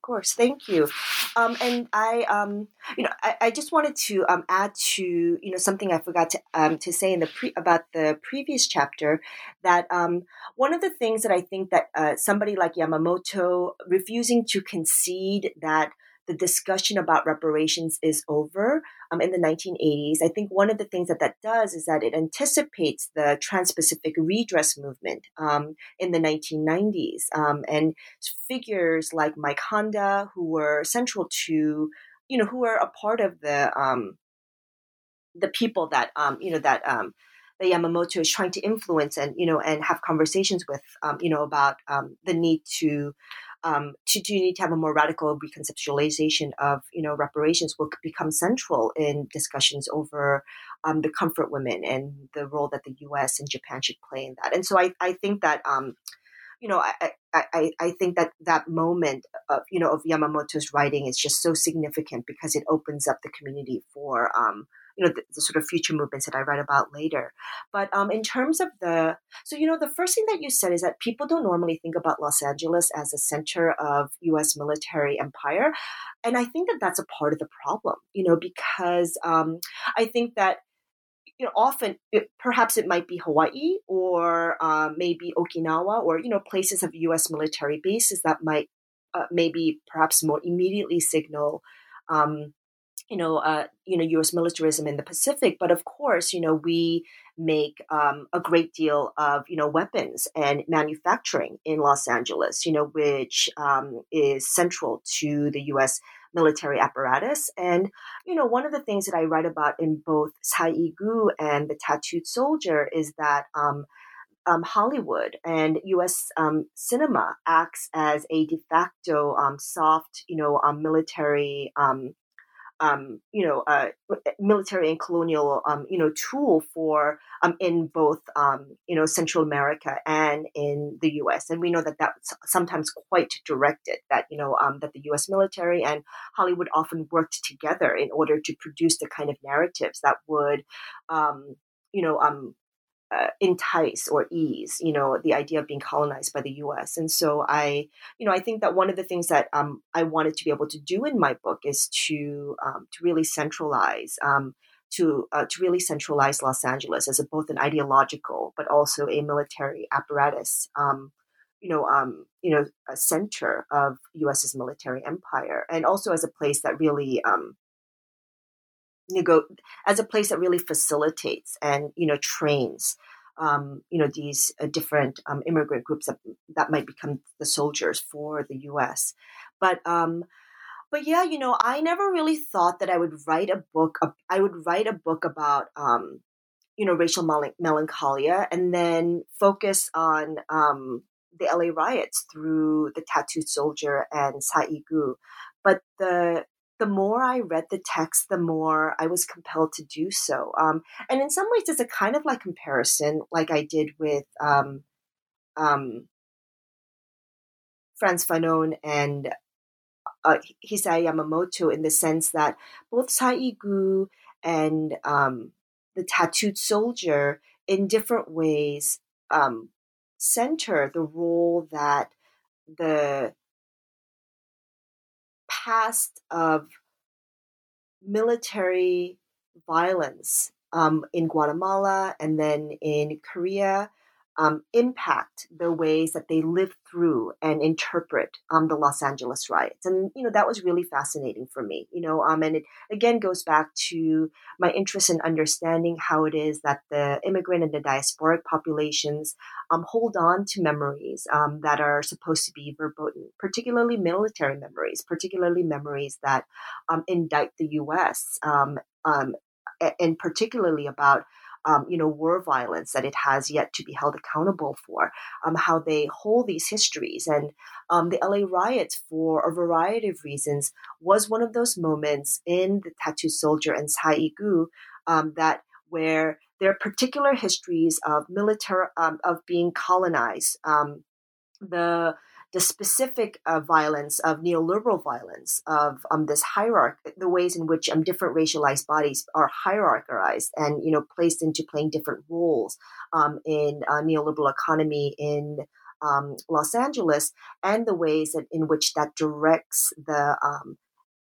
Of course, thank you. Um, and I, um, you know, I, I just wanted to um, add to you know something I forgot to um, to say in the pre- about the previous chapter that um, one of the things that I think that uh, somebody like Yamamoto refusing to concede that the discussion about reparations is over um, in the 1980s. I think one of the things that that does is that it anticipates the Trans-Pacific redress movement um, in the 1990s, um, and figures like Mike Honda, who were central to, you know, who were a part of the um, the people that um, you know that um, that Yamamoto is trying to influence and you know and have conversations with um, you know about um, the need to um, to do you need to have a more radical reconceptualization of you know reparations will become central in discussions over um, the comfort women and the role that the U.S. and Japan should play in that. And so I, I think that um, you know I, I, I think that that moment of you know of Yamamoto's writing is just so significant because it opens up the community for um, you know the, the, sort of future movements that I write about later. But um, in terms of the so you know the first thing that you said is that people don't normally think about Los Angeles as a center of U.S. military empire, and I think that that's a part of the problem. You know because um, I think that you know, often it, perhaps it might be Hawaii or uh, maybe Okinawa or you know places of U.S. military bases that might uh, maybe perhaps more immediately signal um, you know, uh, you know, U.S. militarism in the Pacific. But of course, you know, we make um, a great deal of you know weapons and manufacturing in Los Angeles, you know, which um, is central to the U.S. military apparatus. And you know, one of the things that I write about in both Sa-i-gu and the Tattooed Soldier is that. Um, um, Hollywood and U.S. Um, cinema acts as a de facto um, soft, you know, um, military um, you know, uh, military and colonial, um, you know, tool for um, in both, um, you know, Central America and in the U.S. And we know that that's sometimes quite directed. That you know um, that the U.S. military and Hollywood often worked together in order to produce the kind of narratives that would, um, you know, uh, entice or ease, you know, the idea of being colonized by the U.S. And so I, you know, I think that one of the things that um, I wanted to be able to do in my book is to um, to really centralize. Um, to uh, to really centralize Los Angeles as a, both an ideological but also a military apparatus, um, you know, um, you know, a center of U.S.'s military empire, and also as a place that really um, nego- as a place that really facilitates and you know trains um, you know these uh, different um, immigrant groups that that might become the soldiers for the U.S. But um, but yeah, you know, I never really thought that I would write a book. I would write a book about um, you know racial melancholia and then focus on um, the LA riots through the tattooed soldier and Sa-i-gu. But the the more I read the text, the more I was compelled to do so. Um, and in some ways, it's a kind of like comparison, like I did with um, um, Frantz Fanon and uh, Hisaya Yamamoto in the sense that both Sa-i-gu and um, the tattooed soldier, in different ways, um, center the role that the past of military violence um, in Guatemala and then in Korea um, impact the ways that they live through and interpret um, the Los Angeles riots. And, you know, that was really fascinating for me, you know, um, and it again goes back to my interest in understanding how it is that the immigrant and the diasporic populations um, hold on to memories um, that are supposed to be verboten, particularly military memories, particularly memories that um, indict the U.S. and particularly about um, you know, war violence that it has yet to be held accountable for, um, how they hold these histories. And um, the LA riots, for a variety of reasons, was one of those moments in the Tattoo Soldier and Sa-i-gu um, that where their particular histories of military um, of being colonized, um, the the specific uh, violence of neoliberal violence of um, this hierarchy, the ways in which um, different racialized bodies are hierarchized and you know placed into playing different roles um, in a neoliberal economy in um, Los Angeles, and the ways that, in which that directs the um,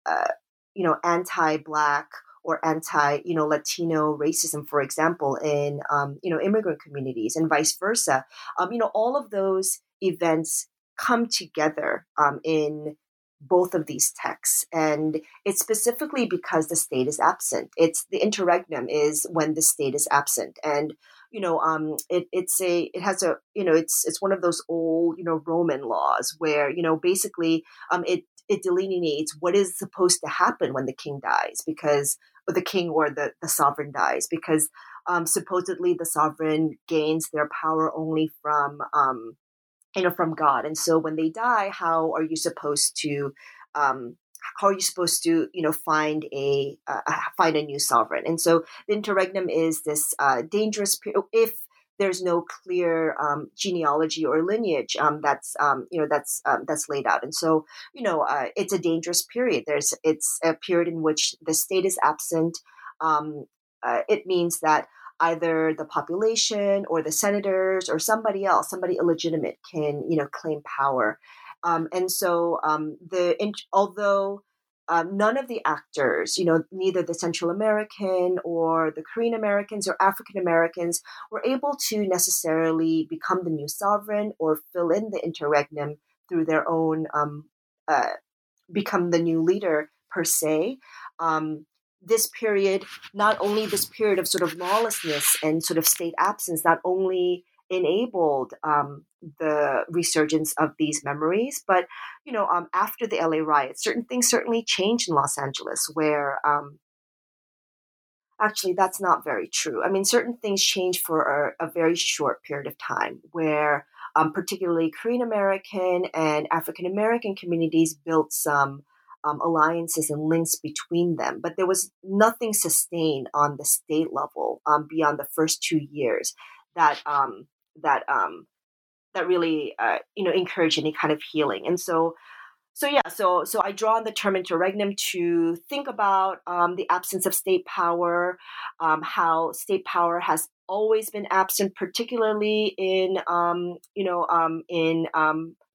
uh, you know anti-black or anti you know Latino racism, for example, in um, you know immigrant communities and vice versa. you know all of those events come together um, in both of these texts and it's specifically because the state is absent. It's the interregnum is when the state is absent and you know um it, it's a it has a you know it's it's one of those old you know roman laws where you know basically um it it delineates what is supposed to happen when the king dies because or the king or the the sovereign dies because um supposedly the sovereign gains their power only from um you know from god and so when they die how are you supposed to um, how are you supposed to you know find a uh, find a new sovereign? And so the interregnum is this uh, dangerous period if there's no clear um, genealogy or lineage um, that's um, you know that's um, that's laid out. And so you know uh, it's a dangerous period. There's it's a period in which the state is absent um, uh, it means that either the population or the senators or somebody else, somebody illegitimate, can you know claim power. Um, and so um, the in, although um, none of the actors, you know, neither the Central American or the Korean Americans or African Americans were able to necessarily become the new sovereign or fill in the interregnum through their own, um, uh, become the new leader per se. Um, this period, not only this period of sort of lawlessness and sort of state absence, not only enabled um, the resurgence of these memories, but you know, um, after the LA riots, certain things certainly changed in Los Angeles, where um, actually that's not very true. I mean, certain things changed for a, a very short period of time, where um, particularly Korean American and African American communities built some um, alliances and links between them. But there was nothing sustained on the state level um, beyond the first two years that um, that um, that really uh, you know encourage any kind of healing. And so. So yeah, so so I draw on the term interregnum to think about um, the absence of state power, um, how state power has always been absent, particularly in you know in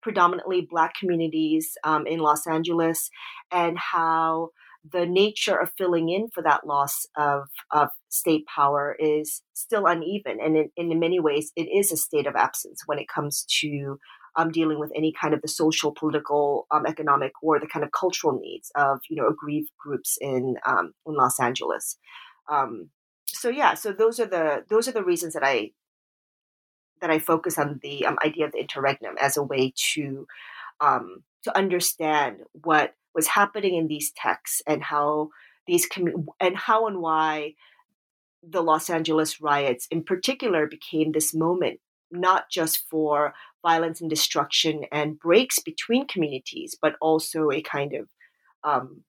predominantly Black communities um, in Los Angeles, and how the nature of filling in for that loss of, of state power is still uneven. And in, in many ways, it is a state of absence when it comes to um, dealing with any kind of the social, political, um, economic, or the kind of cultural needs of you know aggrieved groups in um, in Los Angeles. Um, so yeah, so those are the those are the reasons that I that I focus on the um, idea of the interregnum as a way to um, to understand what was happening in these texts and how these and how and why the Los Angeles riots in particular became this moment not just for violence and destruction and breaks between communities, but also a kind of um,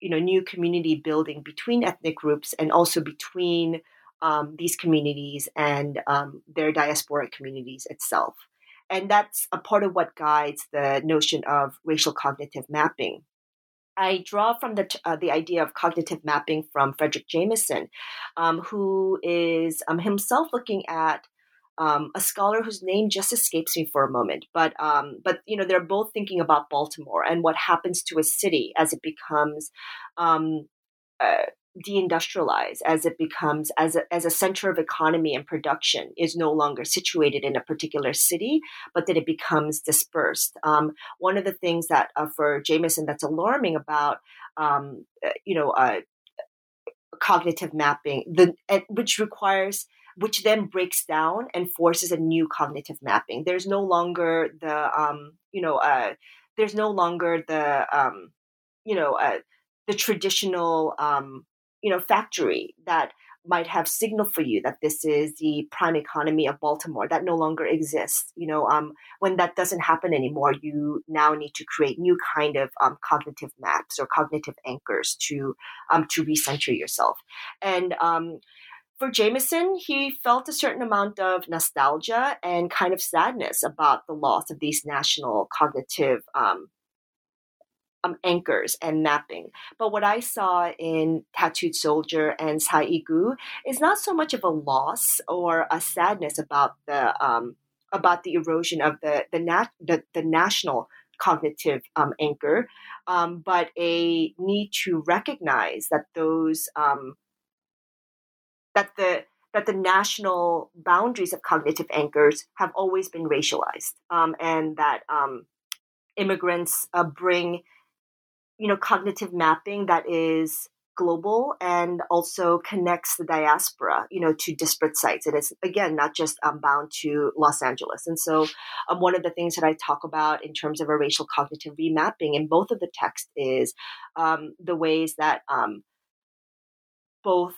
you know new community building between ethnic groups and also between um, these communities and um, their diasporic communities itself. And that's a part of what guides the notion of racial cognitive mapping. I draw from the, uh, the idea of cognitive mapping from Fredric Jameson, um, who is um, himself looking at um, a scholar whose name just escapes me for a moment, but um, but you know they're both thinking about Baltimore and what happens to a city as it becomes um, uh, deindustrialize as it becomes as a, as a center of economy and production is no longer situated in a particular city but that it becomes dispersed. Um, one of the things that uh, for jameson that's alarming about um, uh, you know uh, cognitive mapping the which requires which then breaks down and forces a new cognitive mapping. There's no longer the um, you know uh, there's no longer the um, you know uh, the traditional um, you know factory that might have signaled for you that this is the prime economy of Baltimore that no longer exists. You know, um, when that doesn't happen anymore, you now need to create new kind of um, cognitive maps or cognitive anchors to um, to recenter yourself. And um, for Jameson, he felt a certain amount of nostalgia and kind of sadness about the loss of these national cognitive um, um, anchors and mapping. But what I saw in Tattooed Soldier and Sa-I-Gu is not so much of a loss or a sadness about the um, about the erosion of the the, nat- the, the national cognitive um, anchor, um, but a need to recognize that those um, that the that the national boundaries of cognitive anchors have always been racialized, um, and that immigrants uh, bring, you know, cognitive mapping that is global and also connects the diaspora, you know, to disparate sites. And It is again not just um, bound to Los Angeles. And so, um, one of the things that I talk about in terms of a racial cognitive remapping in both of the texts is um, the ways that um, both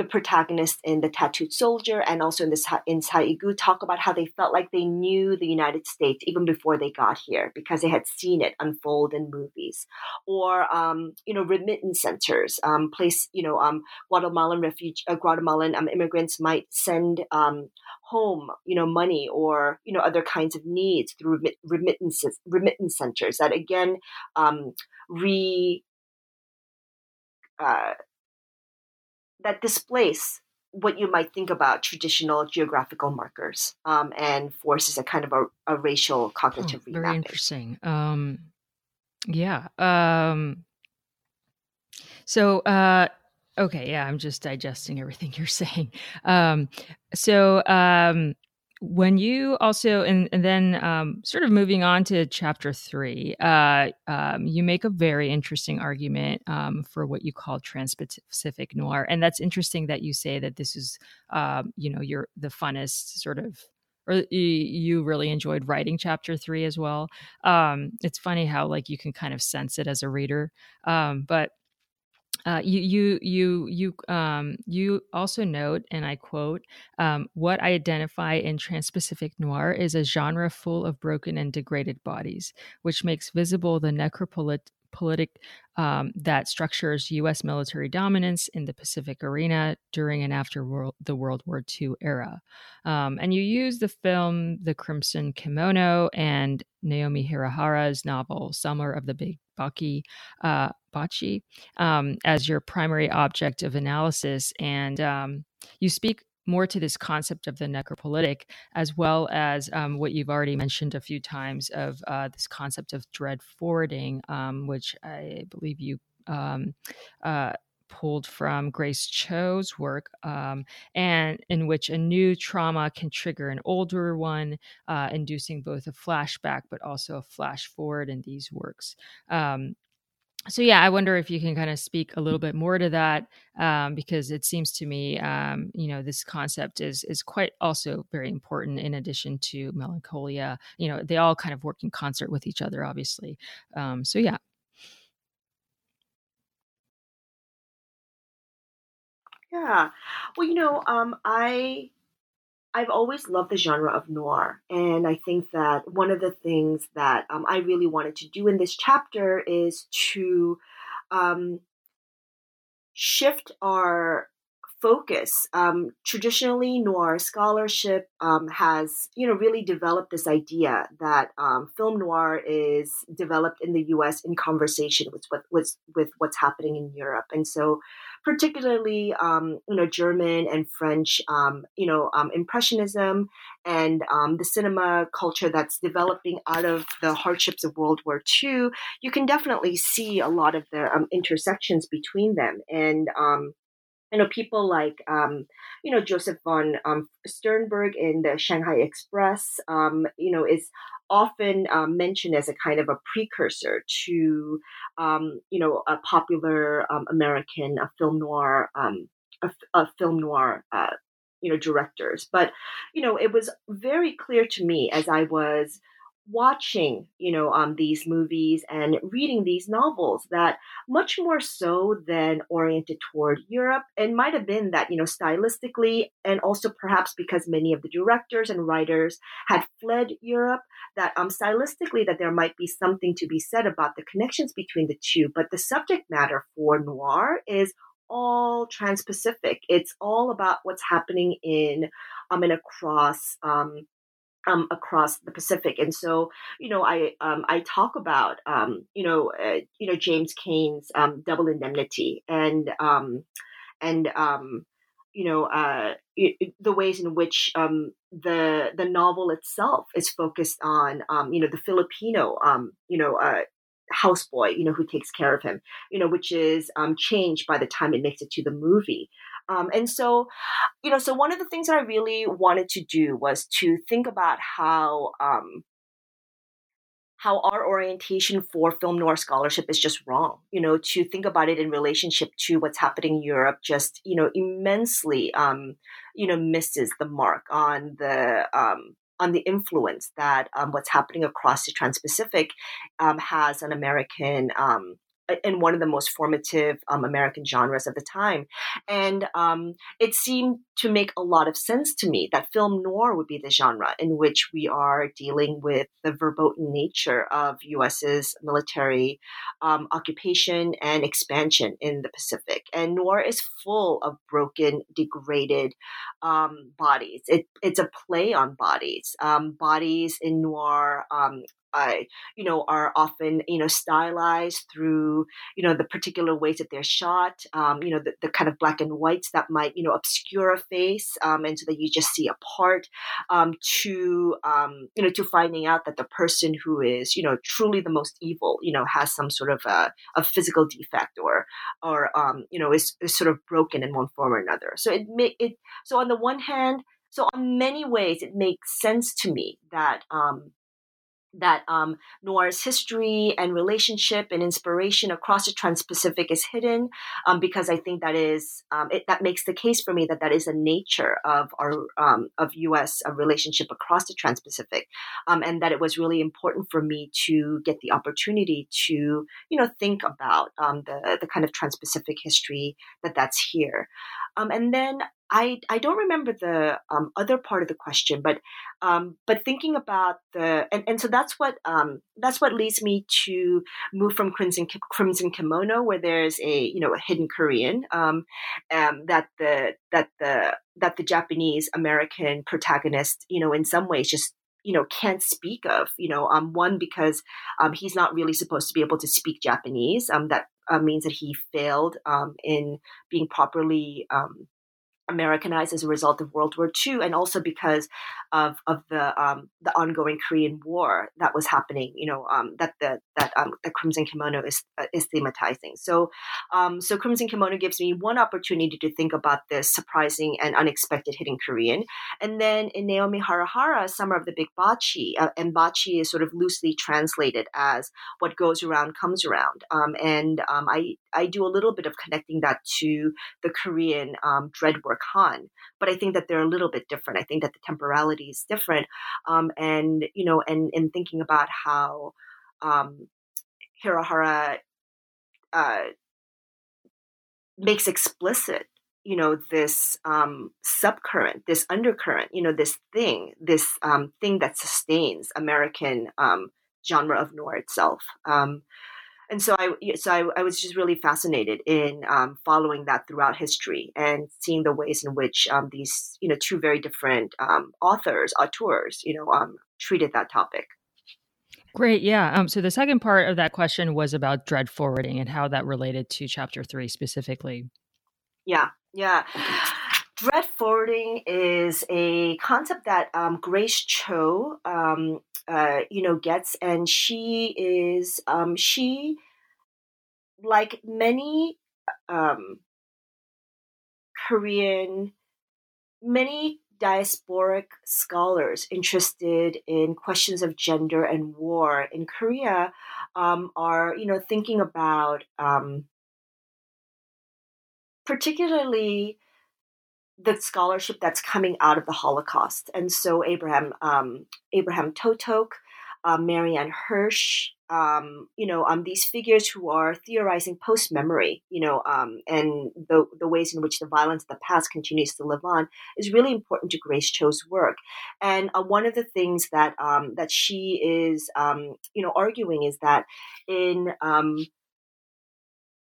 the protagonist in the tattooed soldier and also in this in Sa-I-Gu talk about how they felt like they knew the United States even before they got here because they had seen it unfold in movies, or um, you know remittance centers, um, place you know um, Guatemalan refugee uh, Guatemalan um, immigrants might send um, home you know money or you know other kinds of needs through remittances remittance centers that again um, re uh, that displace what you might think about traditional geographical markers um, and forces a kind of a, a racial cognitive oh, very interesting. Um, yeah um, so uh, okay yeah i'm just digesting everything *laughs* you're saying. Um, so um, when you also and, and then um, sort of moving on to chapter three uh, um, you make a very interesting argument um, for what you call trans-pacific noir and that's interesting that you say that this is um, you know your the funnest sort of or you really enjoyed writing chapter three as well. Um, it's funny how like you can kind of sense it as a reader um, but uh, you you you you um, you also note, and I quote, um, "What I identify in Trans-Pacific noir is a genre full of broken and degraded bodies, which makes visible the necropolitic politic um, that structures U.S. military dominance in the Pacific arena during and after world, the World War II era. Um, and you use the film The Crimson Kimono and Naomi Hirahara's novel Summer of the Big Bucky uh, Bachi um, as your primary object of analysis. And um, you speak more to this concept of the necropolitic, as well as um, what you've already mentioned a few times of uh, this concept of dread forwarding, um, which I believe you um, uh, pulled from Grace Cho's work, um, and in which a new trauma can trigger an older one, uh, inducing both a flashback but also a flash forward in these works. Um, so yeah, I wonder if you can kind of speak a little bit more to that um, because it seems to me, um, you know, this concept is is quite also very important in addition to melancholia. You know, they all kind of work in concert with each other, obviously. Um, so yeah. Yeah. Well, you know, um, I I've always loved the genre of noir. And I think that one of the things that um, I really wanted to do in this chapter is to um, shift our focus. Um, traditionally, noir scholarship um, has, you know, really developed this idea that um, film noir is developed in the U.S. in conversation with what with, with what's happening in Europe, and so particularly um, you know German and French um, you know um, impressionism and um, the cinema culture that's developing out of the hardships of World War II, you can definitely see a lot of the um, intersections between them. And you know people like um, you know Joseph von um, Sternberg in the Shanghai Express um, you know is often um, mentioned as a kind of a precursor to um, you know a popular um, American a film noir a, a, film noir uh, you know directors. But you know it was very clear to me as I was watching you know um, these movies and reading these novels that much more so than oriented toward europe it might have been that you know stylistically and also perhaps because many of the directors and writers had fled europe that um stylistically that there might be something to be said about the connections between the two but the subject matter for noir is all trans-Pacific. It's all about what's happening in um and across um um, across the Pacific. And so, you know, I um, I talk about um, you know uh, you know James Cain's um, Double Indemnity and um, and um, you know uh, it, the ways in which the the novel itself is focused on you know the Filipino you know uh, houseboy you know who takes care of him you know which is changed by the time it makes it to the movie um, and so, you know, so one of the things that I really wanted to do was to think about how um, how our orientation for film noir scholarship is just wrong. You know, to think about it in relationship to what's happening in Europe, just you know, immensely, um, you know, misses the mark on the um, on the influence that um, what's happening across the Trans-Pacific um, has on American um, in one of the most formative um, American genres of the time. And um, it seemed to make a lot of sense to me that film noir would be the genre in which we are dealing with the verboten nature of US's military um, occupation and expansion in the Pacific. And noir is full of broken, degraded um, bodies. It, it's a play on bodies. Um, bodies in noir uh, you know, are often, you know, stylized through, you know, the particular ways that they're shot, um, you know, the, the, kind of black and whites that might, you know, obscure a face, um, and so that you just see a part, um, to, um, you know, to finding out that the person who is, you know, truly the most evil, you know, has some sort of a, a physical defect or, or, um, you know, is, is sort of broken in one form or another. So it make it, so on the one hand, so on many ways, it makes sense to me that, um, that um, noir's history and relationship and inspiration across the trans-pacific is hidden um, because i think that is um, it, that makes the case for me that that is a nature of our um, of us uh, relationship across the trans-pacific um, and that it was really important for me to get the opportunity to you know think about um, the the kind of trans-pacific history that that's here. And then I, I don't remember the um, other part of the question, but um, but thinking about the and, and so that's what um, that's what leads me to move from Crimson Crimson Kimono, where there's a you know a hidden Korean um, um, that the that the that the Japanese American protagonist you know in some ways just you know can't speak of you know um, one because um, he's not really supposed to be able to speak Japanese um, that uh, means that he failed um, in being properly um, Americanized as a result of World War II, and also because of of the um, the ongoing Korean War that was happening. You know um, that the that um, the Crimson Kimono is uh, is thematizing. So um, so Crimson Kimono gives me one opportunity to think about this surprising and unexpected hidden Korean, and then in Naomi Harahara, Summer of the Big Bachi, uh, and Bachi is sort of loosely translated as what goes around comes around, um, and um, I I do a little bit of connecting that to the Korean dread work han, but I think that they're a little bit different. I think that the temporality is different, um, and you know, and in thinking about how um, Harahara uh, makes explicit you know this um, subcurrent this undercurrent you know this thing this um, thing that sustains american um, genre of noir itself. Um, and so I so I, I was just really fascinated in um, following that throughout history and seeing the ways in which um, these you know two very different um, authors auteurs you know um, treated that topic. Great, yeah. Um, so the second part of that question was about dread forwarding and how that related to chapter three specifically. Yeah, yeah. Dread forwarding is a concept that um, Grace Cho um, uh, you know, gets. And she is, um, she, like many um, Korean, many diasporic scholars interested in questions of gender and war in Korea um, are, you know, thinking about um, particularly the scholarship that's coming out of the Holocaust. And so Abraham um, Abraham Torok, uh, Marianne Hirsch, um, you know, um, these figures who are theorizing post memory, you know, um, and the, the ways in which the violence of the past continues to live on is really important to Grace Cho's work. And uh, one of the things that um, that she is, um, you know, arguing is that in um,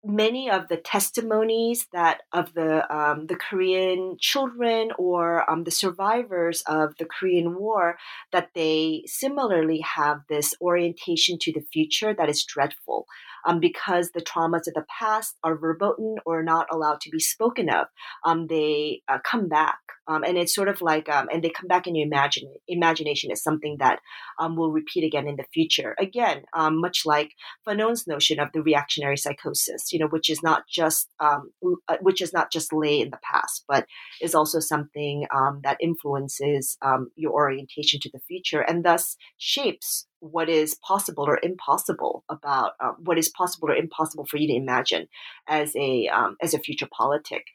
many of the testimonies that of the um, the Korean children or um, the survivors of the Korean War that they similarly have this orientation to the future that is dreadful um, because the traumas of the past are verboten or not allowed to be spoken of. Um, they uh, come back, um, and it's sort of like um, and they come back in your imagine imagination as something that will repeat again in the future. Again, much like Fanon's notion of the reactionary psychosis you know, which is not just um, uh, which is not just lay in the past, but is also something um, that influences um, your orientation to the future and thus shapes what is possible or impossible about uh, what is possible or impossible for you to imagine as a um, as a future politic.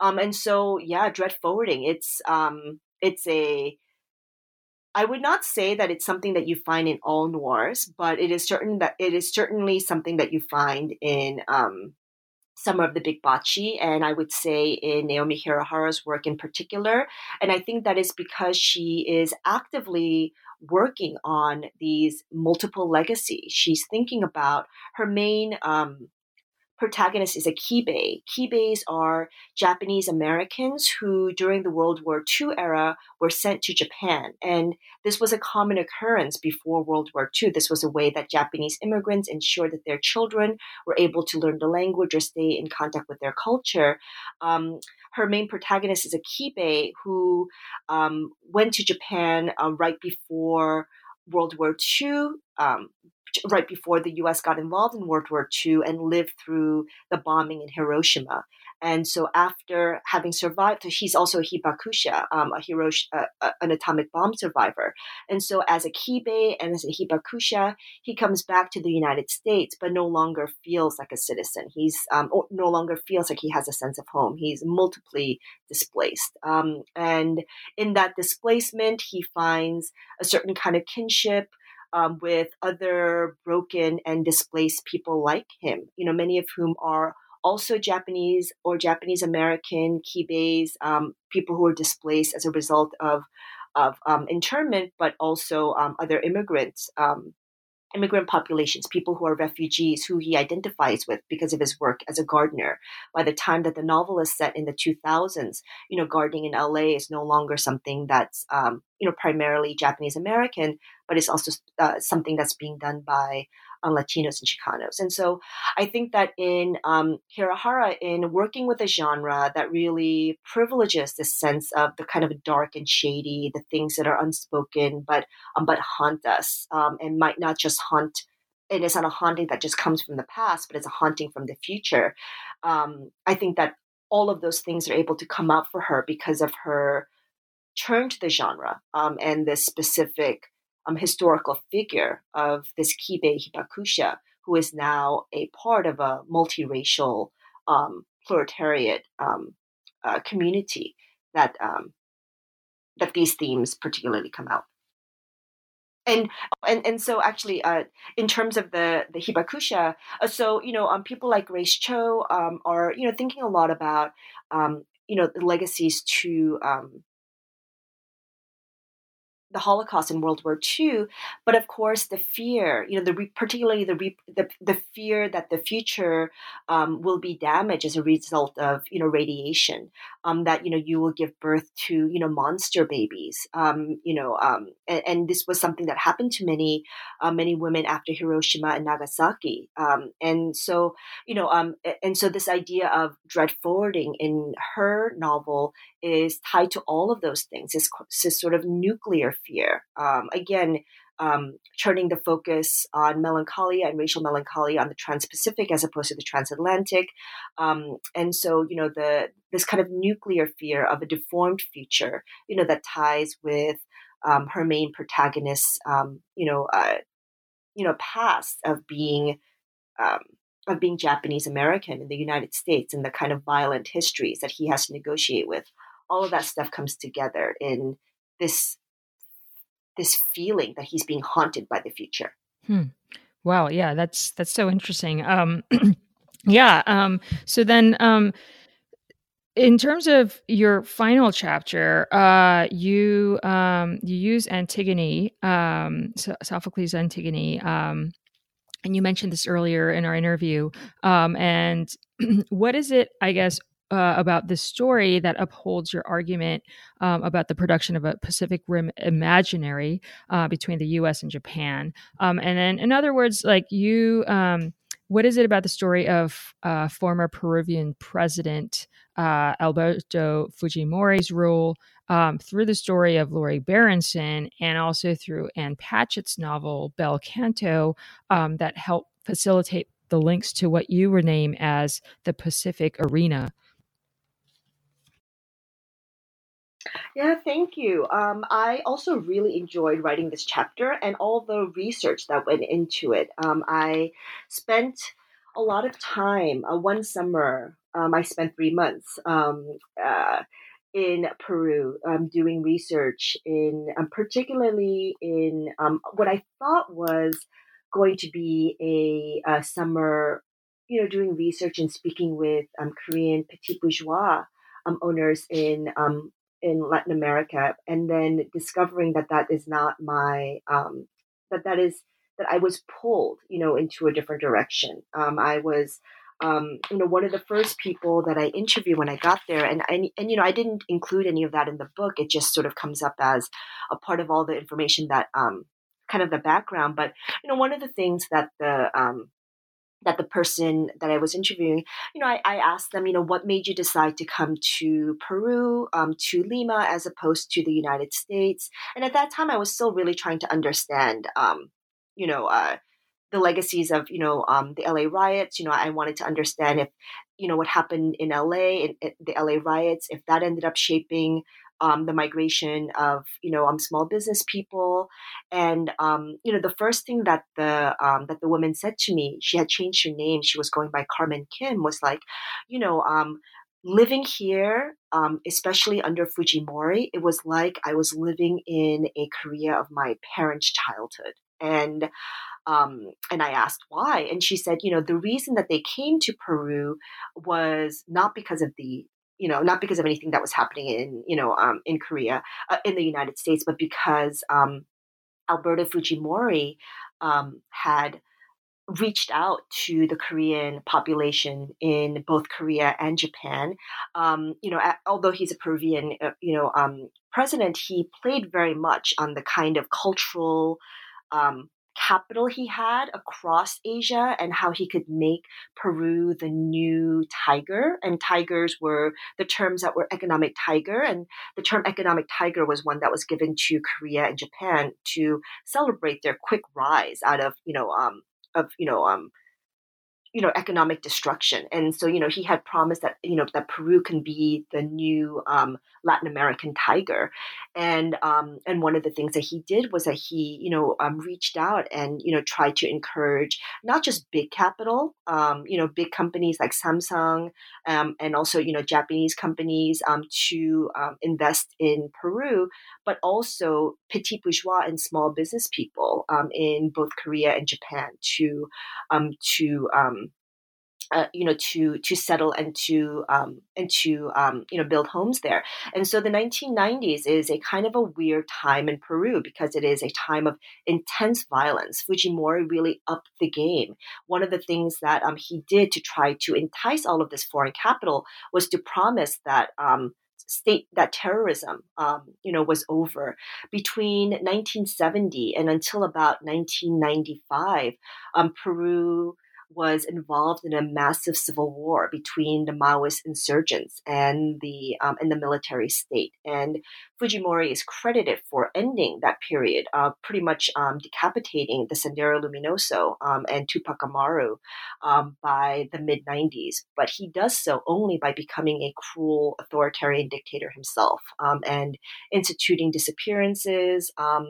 Um, and so, yeah, dread forwarding. It's um, it's a I would not say that it's something that you find in all noirs, but it is certain that it is certainly something that you find in um, summer of the big bachi, and I would say in Naomi Hirahara's work in particular. And I think that is because she is actively working on these multiple legacies. She's thinking about her main um, protagonist is a Kibei. Kibeis are Japanese Americans who, during the World War II era, were sent to Japan. And this was a common occurrence before World War II. This was a way that Japanese immigrants ensured that their children were able to learn the language or stay in contact with their culture. Um, her main protagonist is a Kibei who um, went to Japan uh, right before World War II. Um, right before the US got involved in World War II and lived through the bombing in Hiroshima. And so, after having survived, he's also a hibakusha, um, a Hirosh- uh, an atomic bomb survivor. And so, as a Kibei and as a hibakusha, he comes back to the United States, but no longer feels like a citizen. He's um, no longer feels like he has a sense of home. He's multiply displaced. Um, and in that displacement, he finds a certain kind of kinship um, with other broken and displaced people like him, you know, many of whom are also Japanese or Japanese American, Kibeis, um, people who were displaced as a result of, of um, internment, but also um, other immigrants um, immigrant populations, people who are refugees, who he identifies with because of his work as a gardener. By the time that the novel is set in the 2000s, you know, gardening in LA is no longer something that's, um, you know, primarily Japanese American, but it's also uh, something that's being done by on Latinos and Chicanos. And so I think that in um, Hirahara, in working with a genre that really privileges this sense of the kind of dark and shady, the things that are unspoken but um, but haunt us um, and might not just haunt. And It is not a haunting that just comes from the past, but it's a haunting from the future. Um, I think that all of those things are able to come out for her because of her turn to the genre um, and this specific um, historical figure of this Kibei Hibakusha, who is now a part of a multiracial um, proletariat um, uh, community that um, that these themes particularly come out. And, and and so actually, uh, in terms of the the hibakusha, uh, so you know, um, people like Grace Cho um, are you know thinking a lot about um, you know the legacies to um, the Holocaust and World War II, but of course the fear, you know, the re- particularly the, re- the, the fear that the future um, will be damaged as a result of you know radiation, um, that you know you will give birth to you know monster babies, um, you know, um, and, and, this was something that happened to many uh, many women after Hiroshima and Nagasaki, um, and so you know, um, and so this idea of dread forwarding in her novel is tied to all of those things. This, this sort of nuclear fear. Um, again, um, turning the focus on melancholia and racial melancholia on the trans-Pacific as opposed to the transatlantic, um, and so you know the this kind of nuclear fear of a deformed future, you know, that ties with um, her main protagonist's, um, you know, uh, you know, past of being um, of being Japanese American in the United States and the kind of violent histories that he has to negotiate with all of that stuff comes together in this this feeling that he's being haunted by the future. Hmm. Wow, yeah, that's that's so interesting. Um, *clears throat* yeah. Um, so then, um, in terms of your final chapter, uh, you um, you use Antigone, um, Sophocles' Antigone, um, and you mentioned this earlier in our interview. Um, and *clears throat* what is it, I guess, uh, about this story that upholds your argument um, about the production of a Pacific Rim imaginary uh, between the U.S. and Japan. Um, and then, in other words, like you, um, what is it about the story of uh, former Peruvian president uh, Alberto Fujimori's rule um, through the story of Lori Berenson and also through Ann Patchett's novel Bel Canto um, that help facilitate the links to what you rename as the Pacific Arena? Yeah, thank you. Um, I also really enjoyed writing this chapter and all the research that went into it. Um, I spent a lot of time. Uh, one summer, um, I spent three months um, uh, in Peru um, doing research in, um, particularly in what I thought was going to be a, a, summer, you know, doing research and speaking with Korean petit bourgeois owners in in Latin America, and then discovering that that is not my um, that that is that I was pulled, you know, into a different direction. Um, I was, um, you know, one of the first people that I interviewed when I got there, and, and and you know, I didn't include any of that in the book. It just sort of comes up as a part of all the information that, um, kind of the background. But you know, one of the things that the um, that the person that I was interviewing, you know, I, I, asked them, you know, what made you decide to come to Peru, um, to Lima, as opposed to the United States? And at that time, I was still really trying to understand, um, you know, uh, the legacies of, you know, um, the LA riots. You know, I wanted to understand if, you know, what happened in LA, in, in the LA riots, if that ended up shaping um, the migration of you know um, small business people, and um, you know the first thing that the um, that the woman said to me, she had changed her name. She was going by Carmen Kim. Was like, you know, um, living here, um, especially under Fujimori, it was like I was living in a Korea of my parents' childhood, and um, and I asked why, and she said, you know, the reason that they came to Peru was not because of the you know, not because of anything that was happening in, you know, um, in Korea, uh, in the United States, but because um, Alberto Fujimori um, had reached out to the Korean population in both Korea and Japan. Um, you know, although he's a Peruvian, uh, you know, um, president, he played very much on the kind of cultural um, capital he had across Asia and how he could make Peru the new tiger. And tigers were the terms that were economic tiger. And the term economic tiger was one that was given to Korea and Japan to celebrate their quick rise out of, you know, um, of, you know, um, you know economic destruction. And so you know he had promised that you know that peru can be the new um, latin american tiger. And um, and one of the things that he did was that he you know um, reached out and you know tried to encourage not just big capital um, you know big companies like samsung um, and also you know japanese companies um, to invest in peru but also petit bourgeois and small business people in both korea and japan to to uh, you know to to settle and to um, and to um, you know build homes there. And so the 1990s is a kind of a weird time in peru because it is a time of intense violence. Fujimori really upped the game. One of the things that um, he did to try to entice all of this foreign capital was to promise that um, state that terrorism um, you know was over. Between 1970 and until about 1995 um, peru was involved in a massive civil war between the Maoist insurgents and the um, and the military state. And Fujimori is credited for ending that period, uh, pretty much um, decapitating the Sendero Luminoso um, and Tupac Amaru um, by the mid 90s. But he does so only by becoming a cruel authoritarian dictator himself um, and instituting disappearances, um,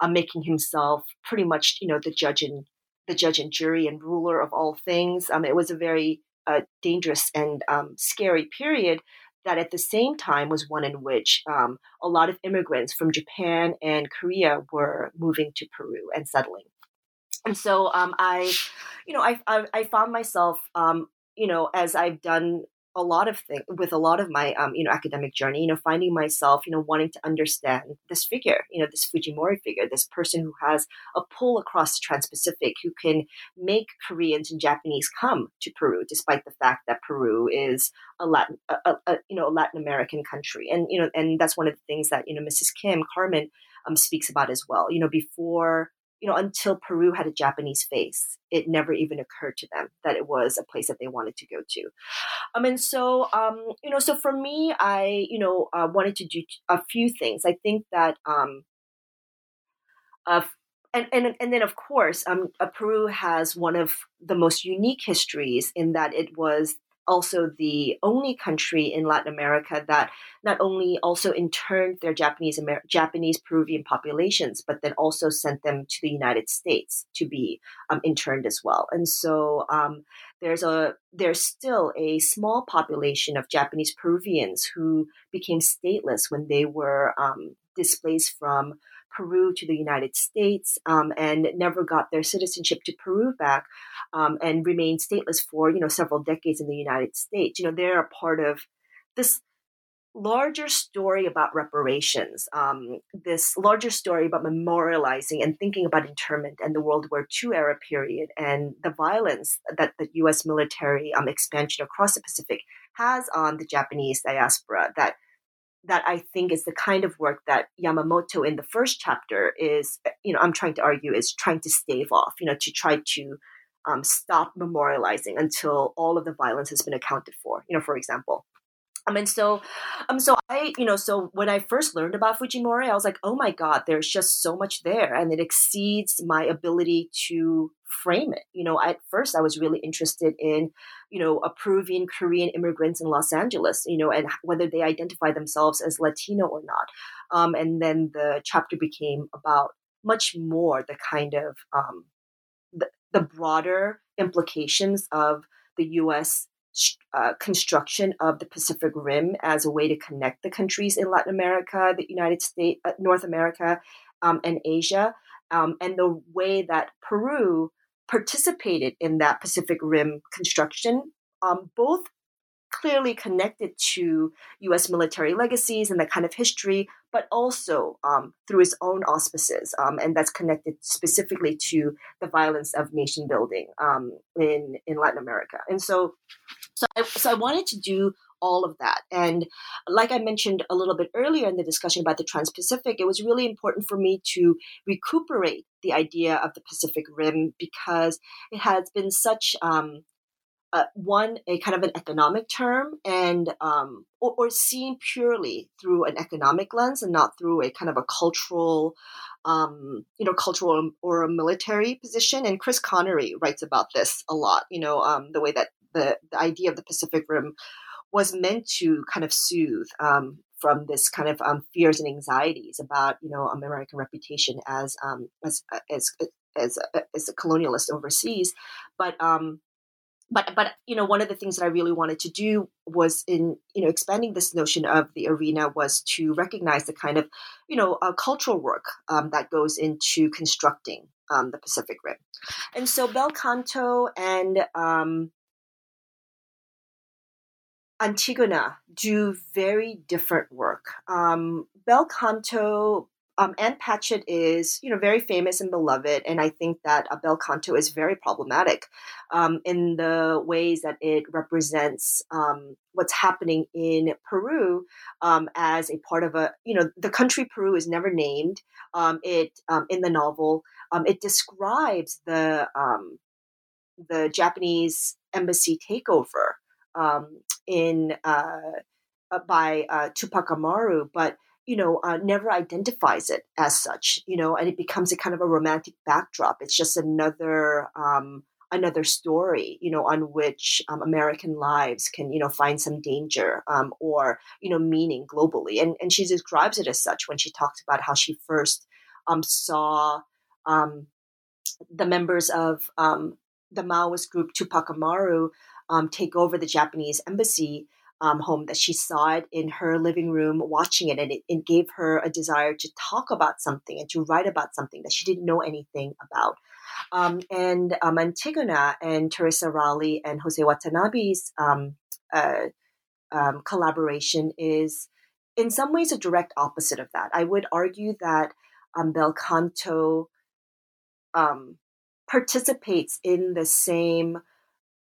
uh, making himself pretty much, you know, the judge and the judge and jury and ruler of all things. Um, it was a very uh, dangerous and um, scary period that at the same time was one in which um, a lot of immigrants from Japan and Korea were moving to Peru and settling. And so um, I, you know, I, I, I found myself, um, you know, as I've done a lot of things with a lot of my um, you know academic journey you know finding myself you know wanting to understand this figure you know this fujimori figure this person who has a pull across the trans-pacific who can make koreans and japanese come to peru despite the fact that peru is a latin a, a, you know a latin american country. And you know and that's one of the things that you know mrs kim carmen um, speaks about as well. You know before you know, until Peru had a Japanese face, it never even occurred to them that it was a place that they wanted to go to. Um, and so, um, you know, so for me, I, you know, uh, wanted to do a few things. I think that, um, uh, and, and, and then of course, um, uh, Peru has one of the most unique histories in that it was also the only country in Latin America that not only also interned their Japanese Amer- Japanese Peruvian populations, but then also sent them to the United States to be um, interned as well. And so um, there's a there's still a small population of Japanese Peruvians who became stateless when they were um, displaced from Peru to the United States um, and never got their citizenship to Peru back um, and remained stateless for you know several decades in the United States. You know they're a part of this larger story about reparations, um, this larger story about memorializing and thinking about internment and the World War II era period and the violence that the U.S. military um, expansion across the Pacific has on the Japanese diaspora that that I think is the kind of work that Yamamoto in the first chapter is, you know, I'm trying to argue is trying to stave off, you know, to try to um, stop memorializing until all of the violence has been accounted for, you know, for example. Um, and so, um, so I, you know, so when I first learned about Fujimori, I was like, oh my God, there's just so much there. And it exceeds my ability to frame it. You know, at first I was really interested in, you know, approving Korean immigrants in Los Angeles, you know, and whether they identify themselves as Latino or not. Um, and then the chapter became about much more the kind of um, the, the broader implications of the U.S uh, construction of the Pacific Rim as a way to connect the countries in Latin America, the United States, uh, North America, um, and Asia, um, and the way that Peru participated in that Pacific Rim construction, um, both clearly connected to U.S. military legacies and that kind of history, but also um, through its own auspices, um, and that's connected specifically to the violence of nation building um, in in Latin America. And so, so I, so I wanted to do all of that. And like I mentioned a little bit earlier in the discussion about the Trans Pacific, it was really important for me to recuperate the idea of the Pacific Rim because it has been such um, uh, one a kind of an economic term and um, or, or, seen purely through an economic lens and not through a kind of a cultural um, you know cultural or a military position and chris connery writes about this a lot you know um, the way that the, the idea of the pacific rim was meant to kind of soothe um, from this kind of um, fears and anxieties about you know American reputation as um, as as as, as a colonialist overseas, but um, but but you know one of the things that i really wanted to do was in you know expanding this notion of the arena was to recognize the kind of you know uh, cultural work um, that goes into constructing um, the pacific rim. And so bel canto and um, antigona do very different work um, bel canto um, Ann Patchett is, you know, very famous and beloved, and I think that uh, Bel Canto is very problematic um, in the ways that it represents um, what's happening in Peru um, as a part of a, you know, the country Peru is never named. Um, it um, in the novel, it describes the the Japanese embassy takeover in uh, uh, by uh, Tupac Amaru, but you know, uh, never identifies it as such, you know, and it becomes a kind of a romantic backdrop. It's just another um, another story, you know, on which um, American lives can, you know, find some danger um, or you know meaning globally. And and she describes it as such when she talks about how she first um, saw um, the members of um, the Maoist group Tupac Amaru um, take over the Japanese embassy um, home that she saw it in her living room watching it and it, it, gave her a desire to talk about something and to write about something that she didn't know anything about um, and um, antigona and teresa ralli and jose watanabe's um, uh, um, collaboration is in some ways a direct opposite of that. I would argue that um, Bel Canto um, participates in the same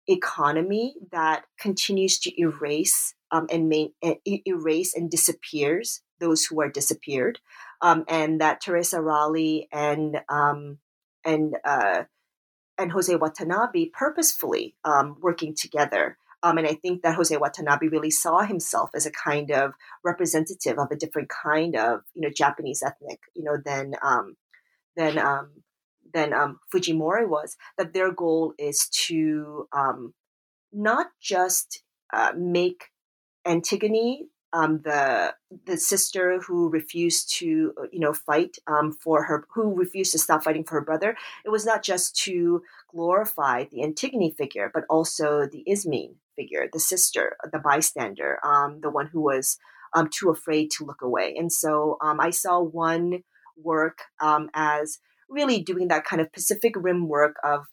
economy that continues to erase um, and main, uh, erase and disappears those who are disappeared, um, and that Teresa Ralli and um, and uh, and Jose Watanabe purposefully um, working together. Um, and I think that Jose Watanabe really saw himself as a kind of representative of a different kind of you know Japanese ethnic, you know, than um, than than um, Fujimori was. That their goal is to um, not just uh, make Antigone um, the the sister who refused to uh, you know fight um, for her who refused to stop fighting for her brother it was not just to glorify the antigone figure but also the ismene figure the sister the bystander um, the one who was um, too afraid to look away and so um, i saw one work um, as really doing that kind of pacific rim work of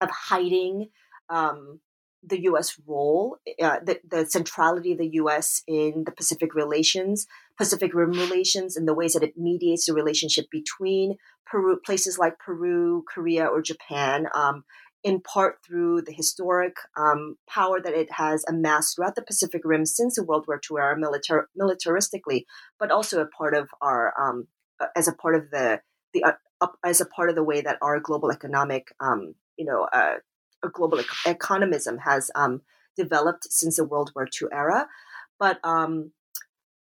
of hiding um, the U.S. role, uh, the, the centrality of the U.S. in the Pacific relations, Pacific Rim relations, and the ways that it mediates the relationship between Peru, places like Peru, Korea, or Japan, um, in part through the historic um, power that it has amassed throughout the Pacific Rim since the World War II era, militar- militaristically, but also a part of our, um, uh, as a part of the the as a part of the way that our global economic, um, you know, uh, global economism has um, developed since the World War II era. But um,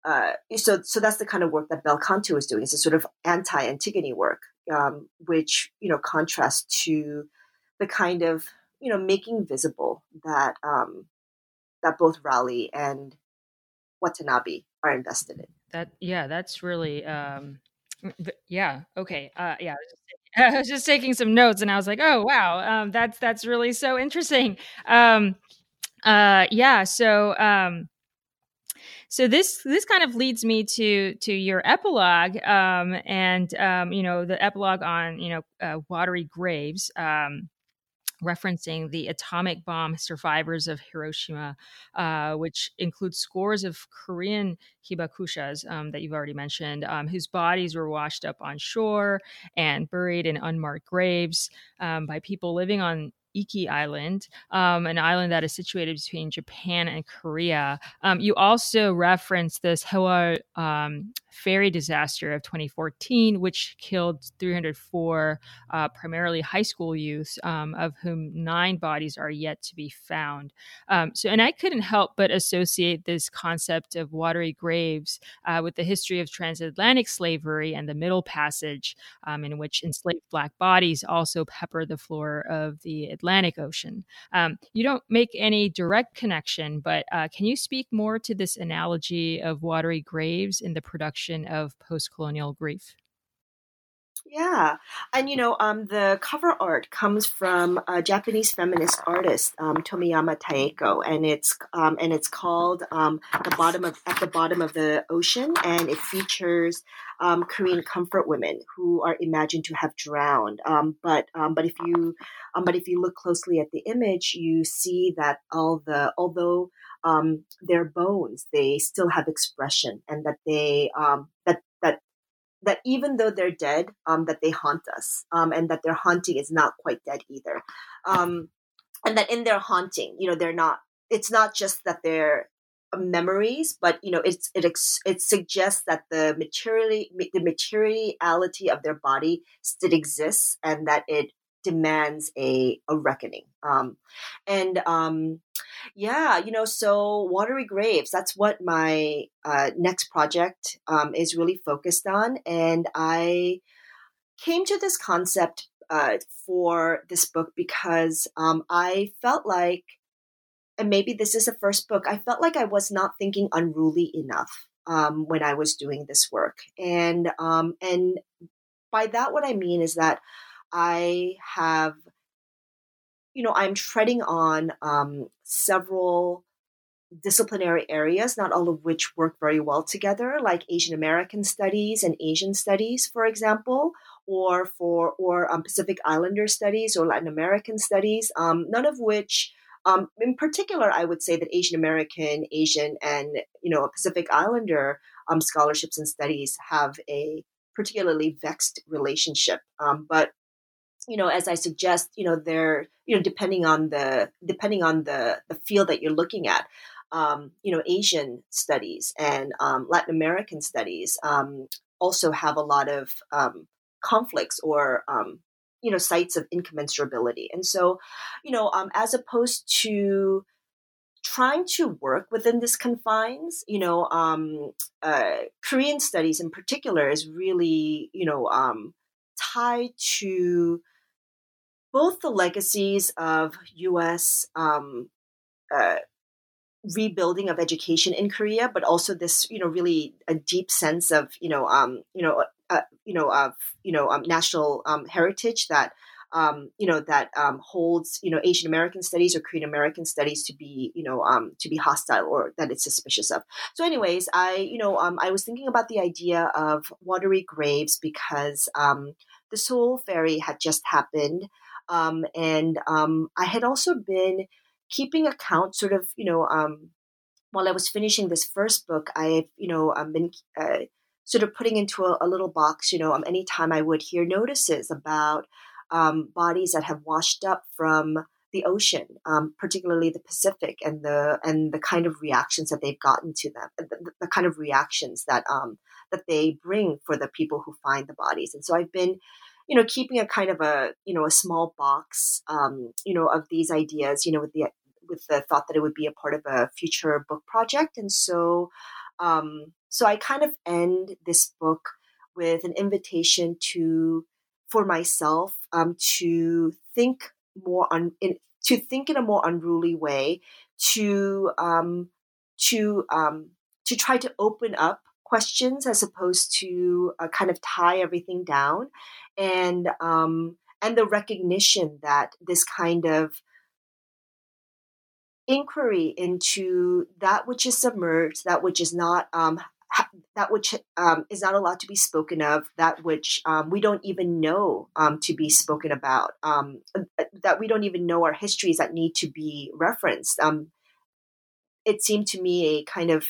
uh, so, so that's the kind of work that Bel Canto is doing. It's a sort of anti-Antigone work, um, which you know contrasts to the kind of you know making visible that um, that both Ralli and Watanabe are invested in. That yeah, that's really um, yeah okay uh, yeah *laughs* I was just taking some notes and I was like, oh wow, um, that's that's really so interesting. Um, uh, yeah, so um, so this this kind of leads me to to your epilogue, um, and um, you know the epilogue on you know uh, watery graves. Um, referencing the atomic bomb survivors of Hiroshima, uh, which includes scores of Korean hibakushas um, that you've already mentioned, um, whose bodies were washed up on shore and buried in unmarked graves um, by people living on Iki Island, um, an island that is situated between Japan and Korea. Um, you also reference this Sewol um, ferry disaster of 2014, which killed 304 uh, primarily high school youth, um, of whom nine bodies are yet to be found. Um, so, and I couldn't help but associate this concept of watery graves uh, with the history of transatlantic slavery and the Middle Passage, um, in which enslaved Black bodies also pepper the floor of the Atlantic Ocean. Um, you don't make any direct connection, but uh, can you speak more to this analogy of watery graves in the production? Of post colonial grief. Yeah, and you know, um, the cover art comes from a Japanese feminist artist, um, Tomiyama Taeko, and it's um, and it's called um, the bottom of at the bottom of the ocean, and it features um, Korean comfort women who are imagined to have drowned. Um, but but if you but if you look closely at the image, you see that all the although um, their bones, they still have expression, and that they um, that that even though they're dead, um, that they haunt us, um, and that their haunting is not quite dead either, um, and that in their haunting, you know, they're not. It's not just that they're memories, but you know, it's it it suggests that the materially the materiality of their body still exists, and that it demands a a reckoning. Um, and um, yeah, you know, so watery graves, that's what my uh, next project um, is really focused on. And I came to this concept uh, for this book because um, I felt like, and maybe this is the first book, I felt like I was not thinking unruly enough um, when I was doing this work. And, um, and by that, what I mean is that I have you know, I'm treading on um, several disciplinary areas, not all of which work very well together, like Asian American studies and Asian studies, for example, or for or um, Pacific Islander studies or Latin American studies. Um, none of which Um, in particular, I would say that Asian American, Asian, and you know Pacific Islander um, scholarships and studies have a particularly vexed relationship. Um, but you know, as I suggest, you know, they're you know depending on the depending on the the field that you're looking at. Um, you know, Asian studies and um, Latin American studies um, also have a lot of um, conflicts or um, you know sites of incommensurability. And so, you know, um, as opposed to trying to work within this confines, you know, uh, Korean studies in particular is really, you know, tied to both the legacies of U.S. Um, uh, rebuilding of education in Korea, but also this, you know, really a deep sense of, you know, um, you know, uh, you know, of you know, um, national um, heritage that um, you know that um, holds you know Asian American studies or Korean American studies to be you know um, to be hostile or that it's suspicious of. So, anyways, I you know um, I was thinking about the idea of watery graves because um, the Sewol ferry had just happened, um, and um, I had also been keeping account, sort of you know. Um, while I was finishing this first book, I've you know I've been uh, sort of putting into a, a little box, you know, um, anytime I would hear notices about um, bodies that have washed up from the ocean, um, particularly the Pacific, and the and the kind of reactions that they've gotten to them, the, the kind of reactions that um, that they bring for the people who find the bodies. And so I've been, you know, keeping a kind of a you know a small box, um, you know, of these ideas, you know, with the with the thought that it would be a part of a future book project. And so, um, so I kind of end this book with an invitation to for myself um, to think more on in, to think in a more unruly way to um, to um, to try to open up questions as opposed to uh, kind of tie everything down and um, and the recognition that this kind of inquiry into that which is submerged that which is not um, that which um, is not allowed to be spoken of, that which um, we don't even know um, to be spoken about, um, uh, that we don't even know our histories that need to be referenced. It seemed to me a kind of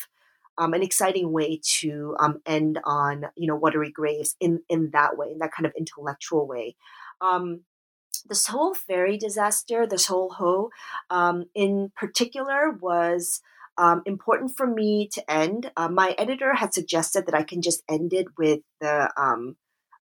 um, an exciting way to end on, you know, watery graves in in that way, in that kind of intellectual way. this whole ferry disaster, this whole Ho, in particular, was um, important for me to end. Uh, my editor had suggested that I can just end it with the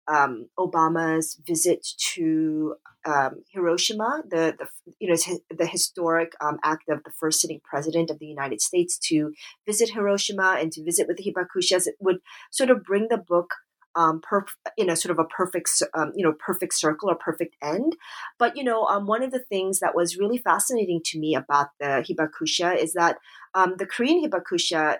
um, Obama's visit to um, Hiroshima, the, the you know the historic um, act of the first sitting president of the United States to visit Hiroshima and to visit with the hibakushas. It would sort of bring the book um, per, you know, sort of a perfect, um, you know, perfect circle or perfect end. But you know, um, one of the things that was really fascinating to me about the hibakusha is that um, the Korean hibakusha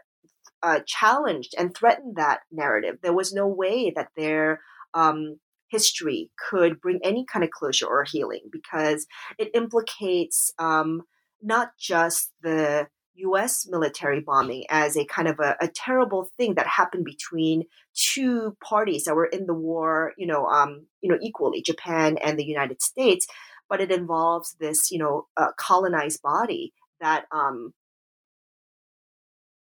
uh, challenged and threatened that narrative. There was no way that their um, history could bring any kind of closure or healing because it implicates um, not just the US military bombing as a kind of a, a, terrible thing that happened between two parties that were in the war, you know, um, you know, equally, Japan and the United States, but it involves this, you know, uh, colonized body that um,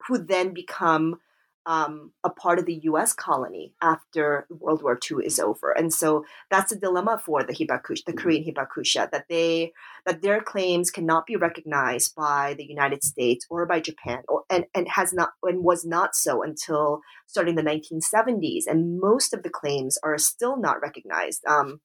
who then become um, a part of the U.S. colony after World War II is over, and so that's a dilemma for the hibakusha, the Korean hibakusha, that they that their claims cannot be recognized by the United States or by Japan, or and, and has not and was not so until starting the 1970s, and most of the claims are still not recognized. Um,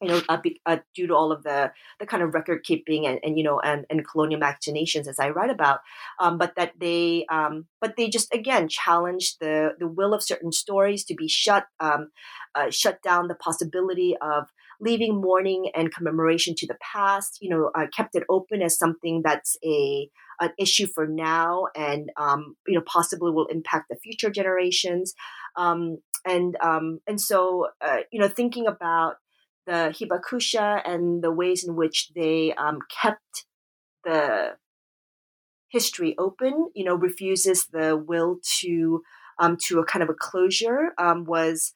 you know, uh, uh, due to all of the the kind of record keeping and, and you know and, and colonial machinations as I write about, um, but that they um, but they just again challenged the the will of certain stories to be shut um, uh, shut down the possibility of leaving mourning and commemoration to the past. You know, uh, kept it open as something that's a an issue for now and um, you know possibly will impact the future generations. Um, and um, and so uh, you know thinking about the hibakusha and the ways in which they um, kept the history open, you know, refuses the will to um, to a kind of a closure um, was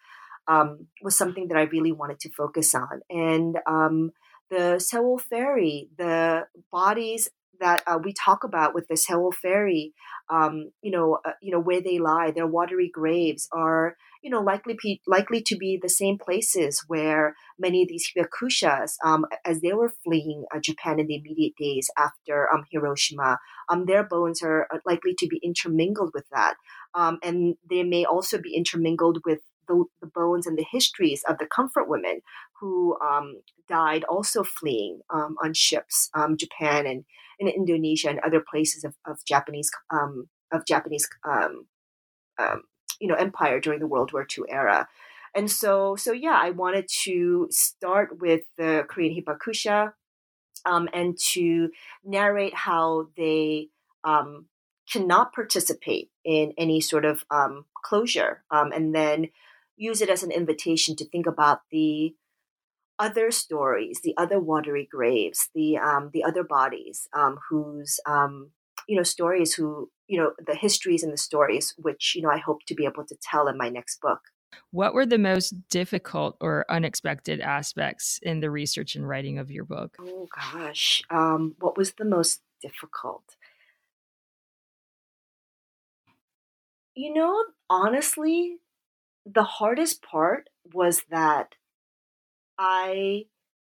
um, was something that I really wanted to focus on. And um, the Sewol ferry, the bodies that uh, we talk about with the Sewol Ferry, um, you know, uh, you know where they lie, their watery graves are, you know, likely pe- likely to be the same places where many of these hibakushas, um, as they were fleeing uh, Japan in the immediate days after um, Hiroshima, um, their bones are uh, likely to be intermingled with that, um, and they may also be intermingled with the, the, bones and the histories of the comfort women who um, died also fleeing um, on ships, um, Japan and, and Indonesia and other places of, of Japanese um, of Japanese um, you know empire during the World War II era. And so, so yeah, I wanted to start with the Korean Hibakusha and to narrate how they cannot participate in any sort of um, closure, um, and then use it as an invitation to think about the other stories, the other watery graves, the um, the other bodies um, whose um, you know stories, who you know the histories and the stories, which you know I hope to be able to tell in my next book. What were the most difficult or unexpected aspects in the research and writing of your book? Oh gosh, um, what was the most difficult? You know, honestly, the hardest part was that I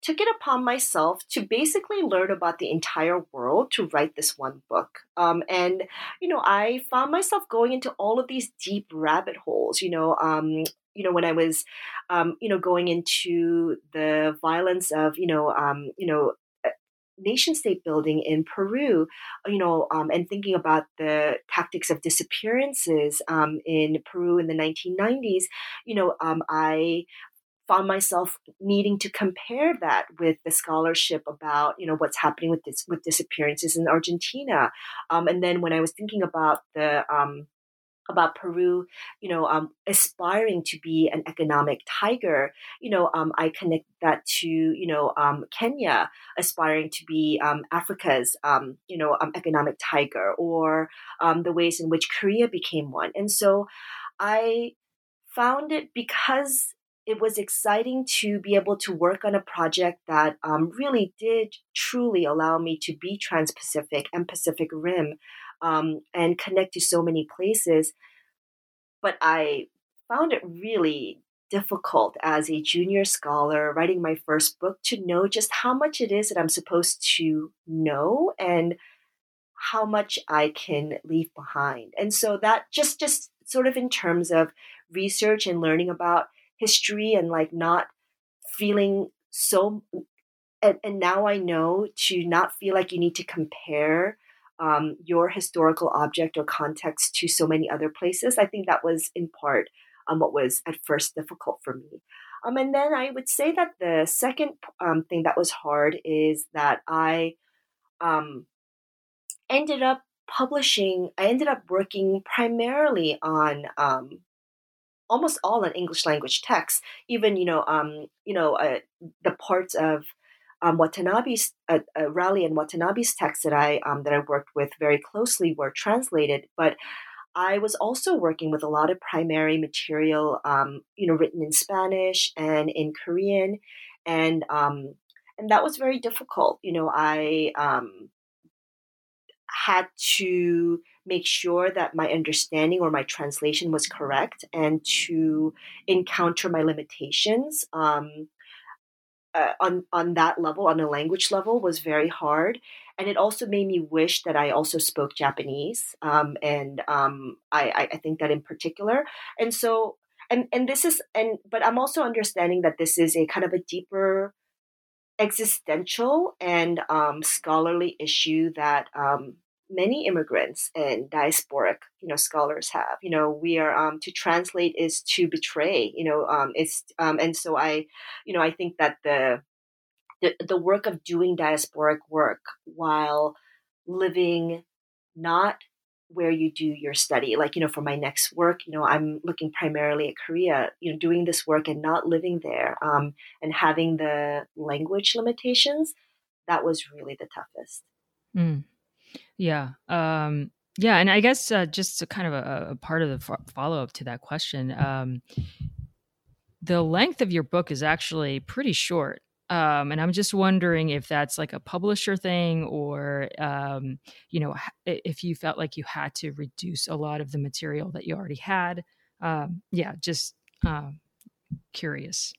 took it upon myself to basically learn about the entire world to write this one book. Um, and, you know, I found myself going into all of these deep rabbit holes, you know, um, you know, when I was, um, you know, going into the violence of, you know, um, you know, nation state building in Peru, you know, um, and thinking about the tactics of disappearances um, in Peru in the 1990s, you know, um, I found myself needing to compare that with the scholarship about you know what's happening with this with disappearances in Argentina, um, and then when I was thinking about the um, about Peru, you know, um, aspiring to be an economic tiger, you know, um, I connect that to, you know, um, Kenya aspiring to be um, Africa's, you know, economic tiger, or the ways in which Korea became one. And so I found it because it was exciting to be able to work on a project that really did truly allow me to be Trans Pacific and Pacific Rim um, and connect to so many places. But I found it really difficult as a junior scholar writing my first book to know just how much it is that I'm supposed to know and how much I can leave behind. And so that just just sort of in terms of research and learning about history and like not feeling so and, and now I know to not feel like you need to compare um, your historical object or context to so many other places. I think that was in part um, what was at first difficult for me. Um, and then I would say that the second um, thing that was hard is that I um, ended up publishing, I ended up working primarily on um, almost all on English language texts, even, you know, um, you know, uh, the parts of um, Watanabe's uh, uh, and Watanabe's texts that I um, that I worked with very closely were translated, but I was also working with a lot of primary material, um, you know, written in Spanish and in Korean, and um, and that was very difficult. You know, I um, had to make sure that my understanding or my translation was correct, and to encounter my limitations. Um, uh, on on that level, on a language level, was very hard, and it also made me wish that I also spoke Japanese, um, and um, I, I think that in particular, and so and and this is and but I'm also understanding that this is a kind of a deeper existential and um, scholarly issue that um, many immigrants and diasporic you know scholars have you know we are um, to translate is to betray you know um, it's um, and so i you know i think that the, the the work of doing diasporic work while living not where you do your study like you know for my next work you know i'm looking primarily at korea you know doing this work and not living there um, and having the language limitations that was really the toughest mm. Yeah. Um, yeah. And I guess uh, just kind of a, a, part of the follow up to that question, um, the length of your book is actually pretty short. Um, and I'm just wondering if that's like a publisher thing or, um, you know, if you felt like you had to reduce a lot of the material that you already had. Um, yeah, just uh, curious.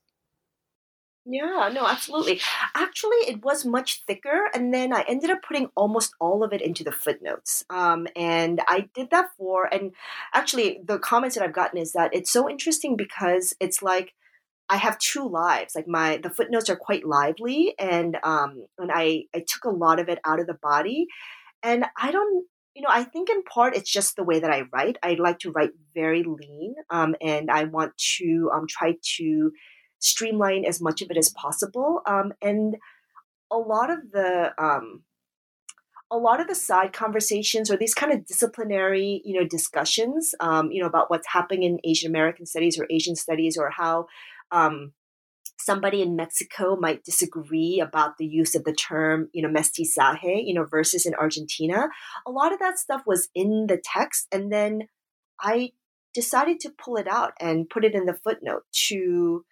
Yeah, no, absolutely. Actually, it was much thicker, and then I ended up putting almost all of it into the footnotes. Um, and I did that for, and actually, the comments that I've gotten is that it's so interesting because it's like I have two lives. Like my the footnotes are quite lively, and um, and I I took a lot of it out of the body, and I don't. You know, I think in part it's just the way that I write. I like to write very lean, um, and I want to um, try to streamline as much of it as possible. Um, and a lot of the um, a lot of the side conversations or these kind of disciplinary, you know, discussions, um, you know, about what's happening in Asian American studies or Asian studies or how um, somebody in Mexico might disagree about the use of the term, you know, mestizaje, you know, versus in Argentina. A lot of that stuff was in the text, and then I decided to pull it out and put it in the footnote to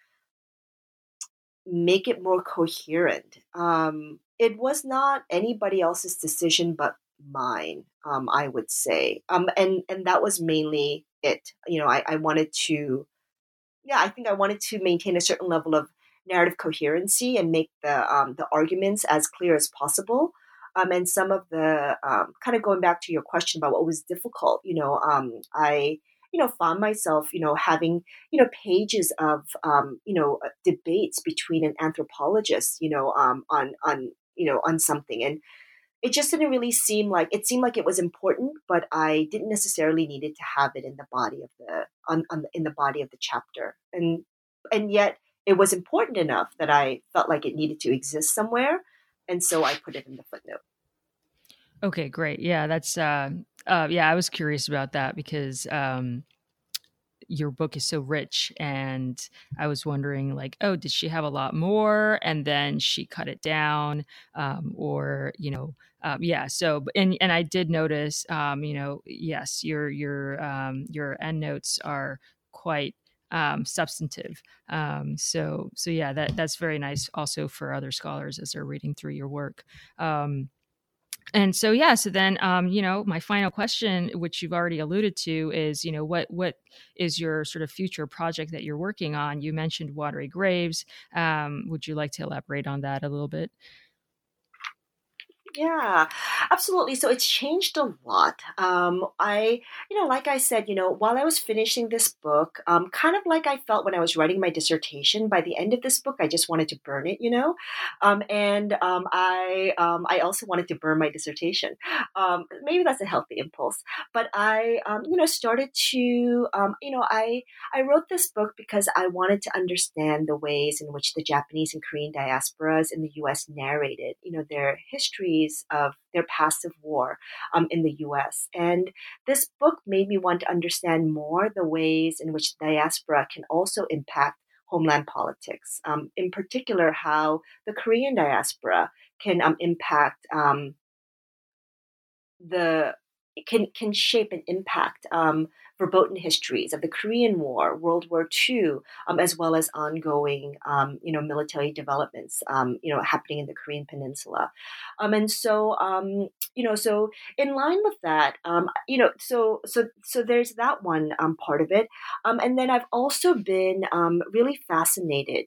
make it more coherent. Um, it was not anybody else's decision but mine, um, I would say. Um, and, and that was mainly it. You know, I, I wanted to, yeah, I think I wanted to maintain a certain level of narrative coherency and make the, um, the arguments as clear as possible. Um, and some of the um, kind of going back to your question about what was difficult, you know, um, I you know, found myself, you know, having, you know, pages of, um, you know, uh, debates between an anthropologist, you know, um, on, on, you know, on something. And it just didn't really seem like, it seemed like it was important, but I didn't necessarily need it to have it in the body of the, on, on in the body of the chapter. And, and yet it was important enough that I felt like it needed to exist somewhere. And so I put it in the footnote. Okay, great. Yeah, that's uh, uh, yeah. I was curious about that because um, your book is so rich, and I was wondering, like, oh, did she have a lot more, and then she cut it down, um, or you know, um, yeah. So, and and I did notice, um, you know, yes, your your um, your end notes are quite um, substantive. Um, so so yeah, that that's very nice also for other scholars as they're reading through your work. Um, and so yeah so then um, you know my final question which you've already alluded to is you know what what is your sort of future project that you're working on? You mentioned watery graves. Um, would you like to elaborate on that a little bit yeah, absolutely. So it's changed a lot. Um, I, you know, like I said, you know, while I was finishing this book, um, kind of like I felt when I was writing my dissertation, by the end of this book, I just wanted to burn it, you know, um, and um, I, um, I also wanted to burn my dissertation. Um, maybe that's a healthy impulse, but I, you know, started to, you know, I, I wrote this book because I wanted to understand the ways in which the Japanese and Korean diasporas in the U.S. narrated, you know, their history of their passive war um, in the US. And this book made me want to understand more the ways in which diaspora can also impact homeland politics, um, in particular, how the Korean diaspora can um, impact um, the can can shape and impact um, verboten histories of the Korean War, World War II, um, as well as ongoing, um, you know, military developments, um, you know, happening in the Korean Peninsula, um, and so, um, you know, so in line with that, you know, so so so there's that one part of it, and then I've also been really fascinated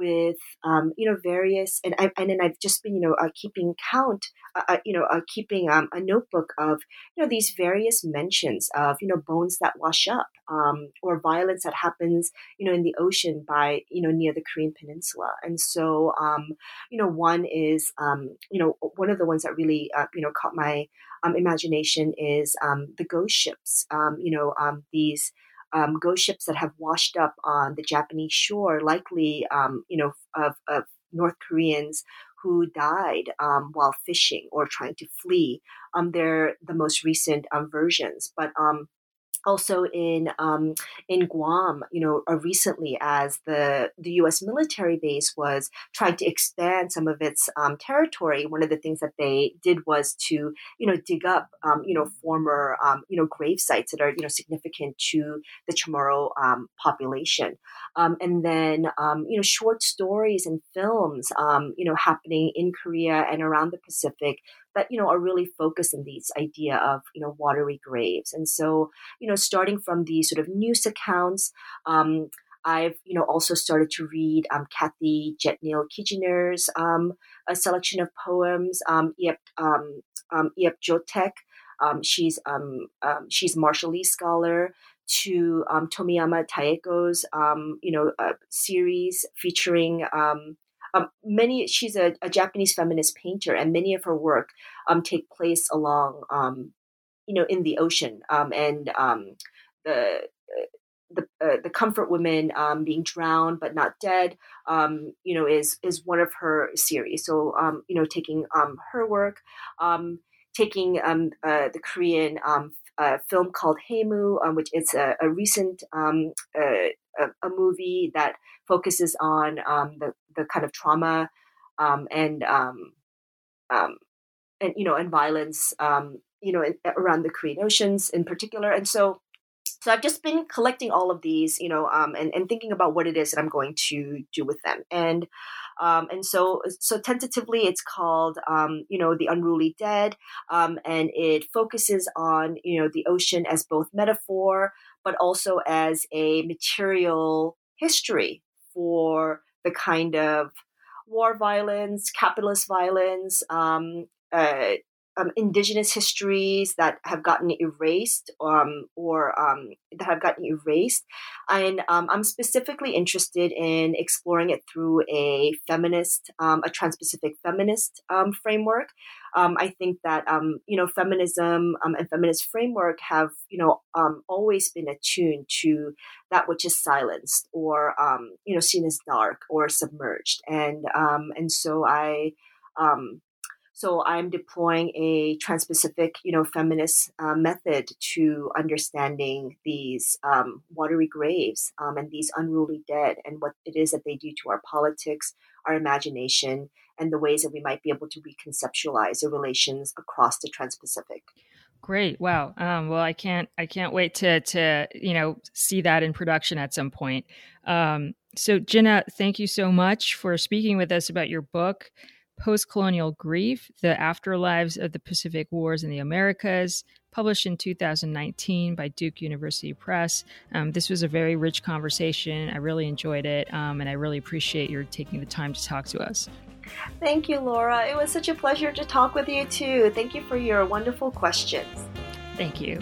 with um, you know various and I, and then I've just been you know uh, keeping count uh, uh, you know uh, keeping um, a notebook of you know these various mentions of you know bones that wash up um, or violence that happens you know in the ocean by you know near the Korean Peninsula and so um, you know one is um, you know one of the ones that really uh, you know caught my um, imagination is the ghost ships you know these um, ghost ships that have washed up on the Japanese shore, likely, um, you know, of, of, North Koreans who died um, while fishing or trying to flee. Um, they're the most recent um, versions, but um, also in um, in Guam, you know, uh, recently as the the U.S. military base was trying to expand some of its um, territory, one of the things that they did was to you know dig up um, you know former um, you know grave sites that are you know significant to the Chamorro um, population, um, and then you know short stories and films you know happening in Korea and around the Pacific that you know are really focused in these idea of you know watery graves and so you know starting from these sort of news accounts um, I've you know also started to read um, Kathy Jetñil-Kijiner's um, a selection of poems. Um, Iep um, um, Jaltok, um, she's um, um, she's Marshallese scholar. To um, Tomiyama Taeko's um, you know uh, series featuring um, um, many she's a, a, Japanese feminist painter, and many of her work um, take place along, um, you know, in the ocean, um, and um, the the, uh, the comfort women um, being drowned but not dead, you know, is is one of her series. So, you know, taking her work, taking uh, the Korean uh, film called Haemoo, um, which is a, a recent um, uh, a, a, movie that focuses on um, the the kind of trauma um, and um, um, and you know and violence um, you know in, around the Korean oceans in particular. And so so I've just been collecting all of these, you know, um, and, and thinking about what it is that I'm going to do with them. And um, and so so tentatively, it's called, um, you know, the unruly dead, and it focuses on, you know, the ocean as both metaphor, but also as a material history for the kind of war violence, capitalist violence, um, uh, um, indigenous histories that have gotten erased um, or um, that have gotten erased. And um, I'm specifically interested in exploring it through a feminist, um, a trans Pacific feminist um, framework. I think that, you know, feminism and feminist framework have, you know, always been attuned to that which is silenced or, you know, seen as dark or submerged. And, and so I, um, so I'm deploying a trans-Pacific, you know, feminist uh, method to understanding these um, watery graves um, and these unruly dead and what it is that they do to our politics, our imagination, and the ways that we might be able to reconceptualize the relations across the trans-Pacific. Great! Wow. Um, well, I can't. I can't wait to to you know see that in production at some point. Um, so, Jinah, thank you so much for speaking with us about your book. Post Colonial Grief The Afterlives of the Pacific Wars in the Americas, published in 2019 by Duke University Press. Um, this was a very rich conversation. I really enjoyed it, um, and I really appreciate your taking the time to talk to us. Thank you, Laura. It was such a pleasure to talk with you, too. Thank you for your wonderful questions. Thank you.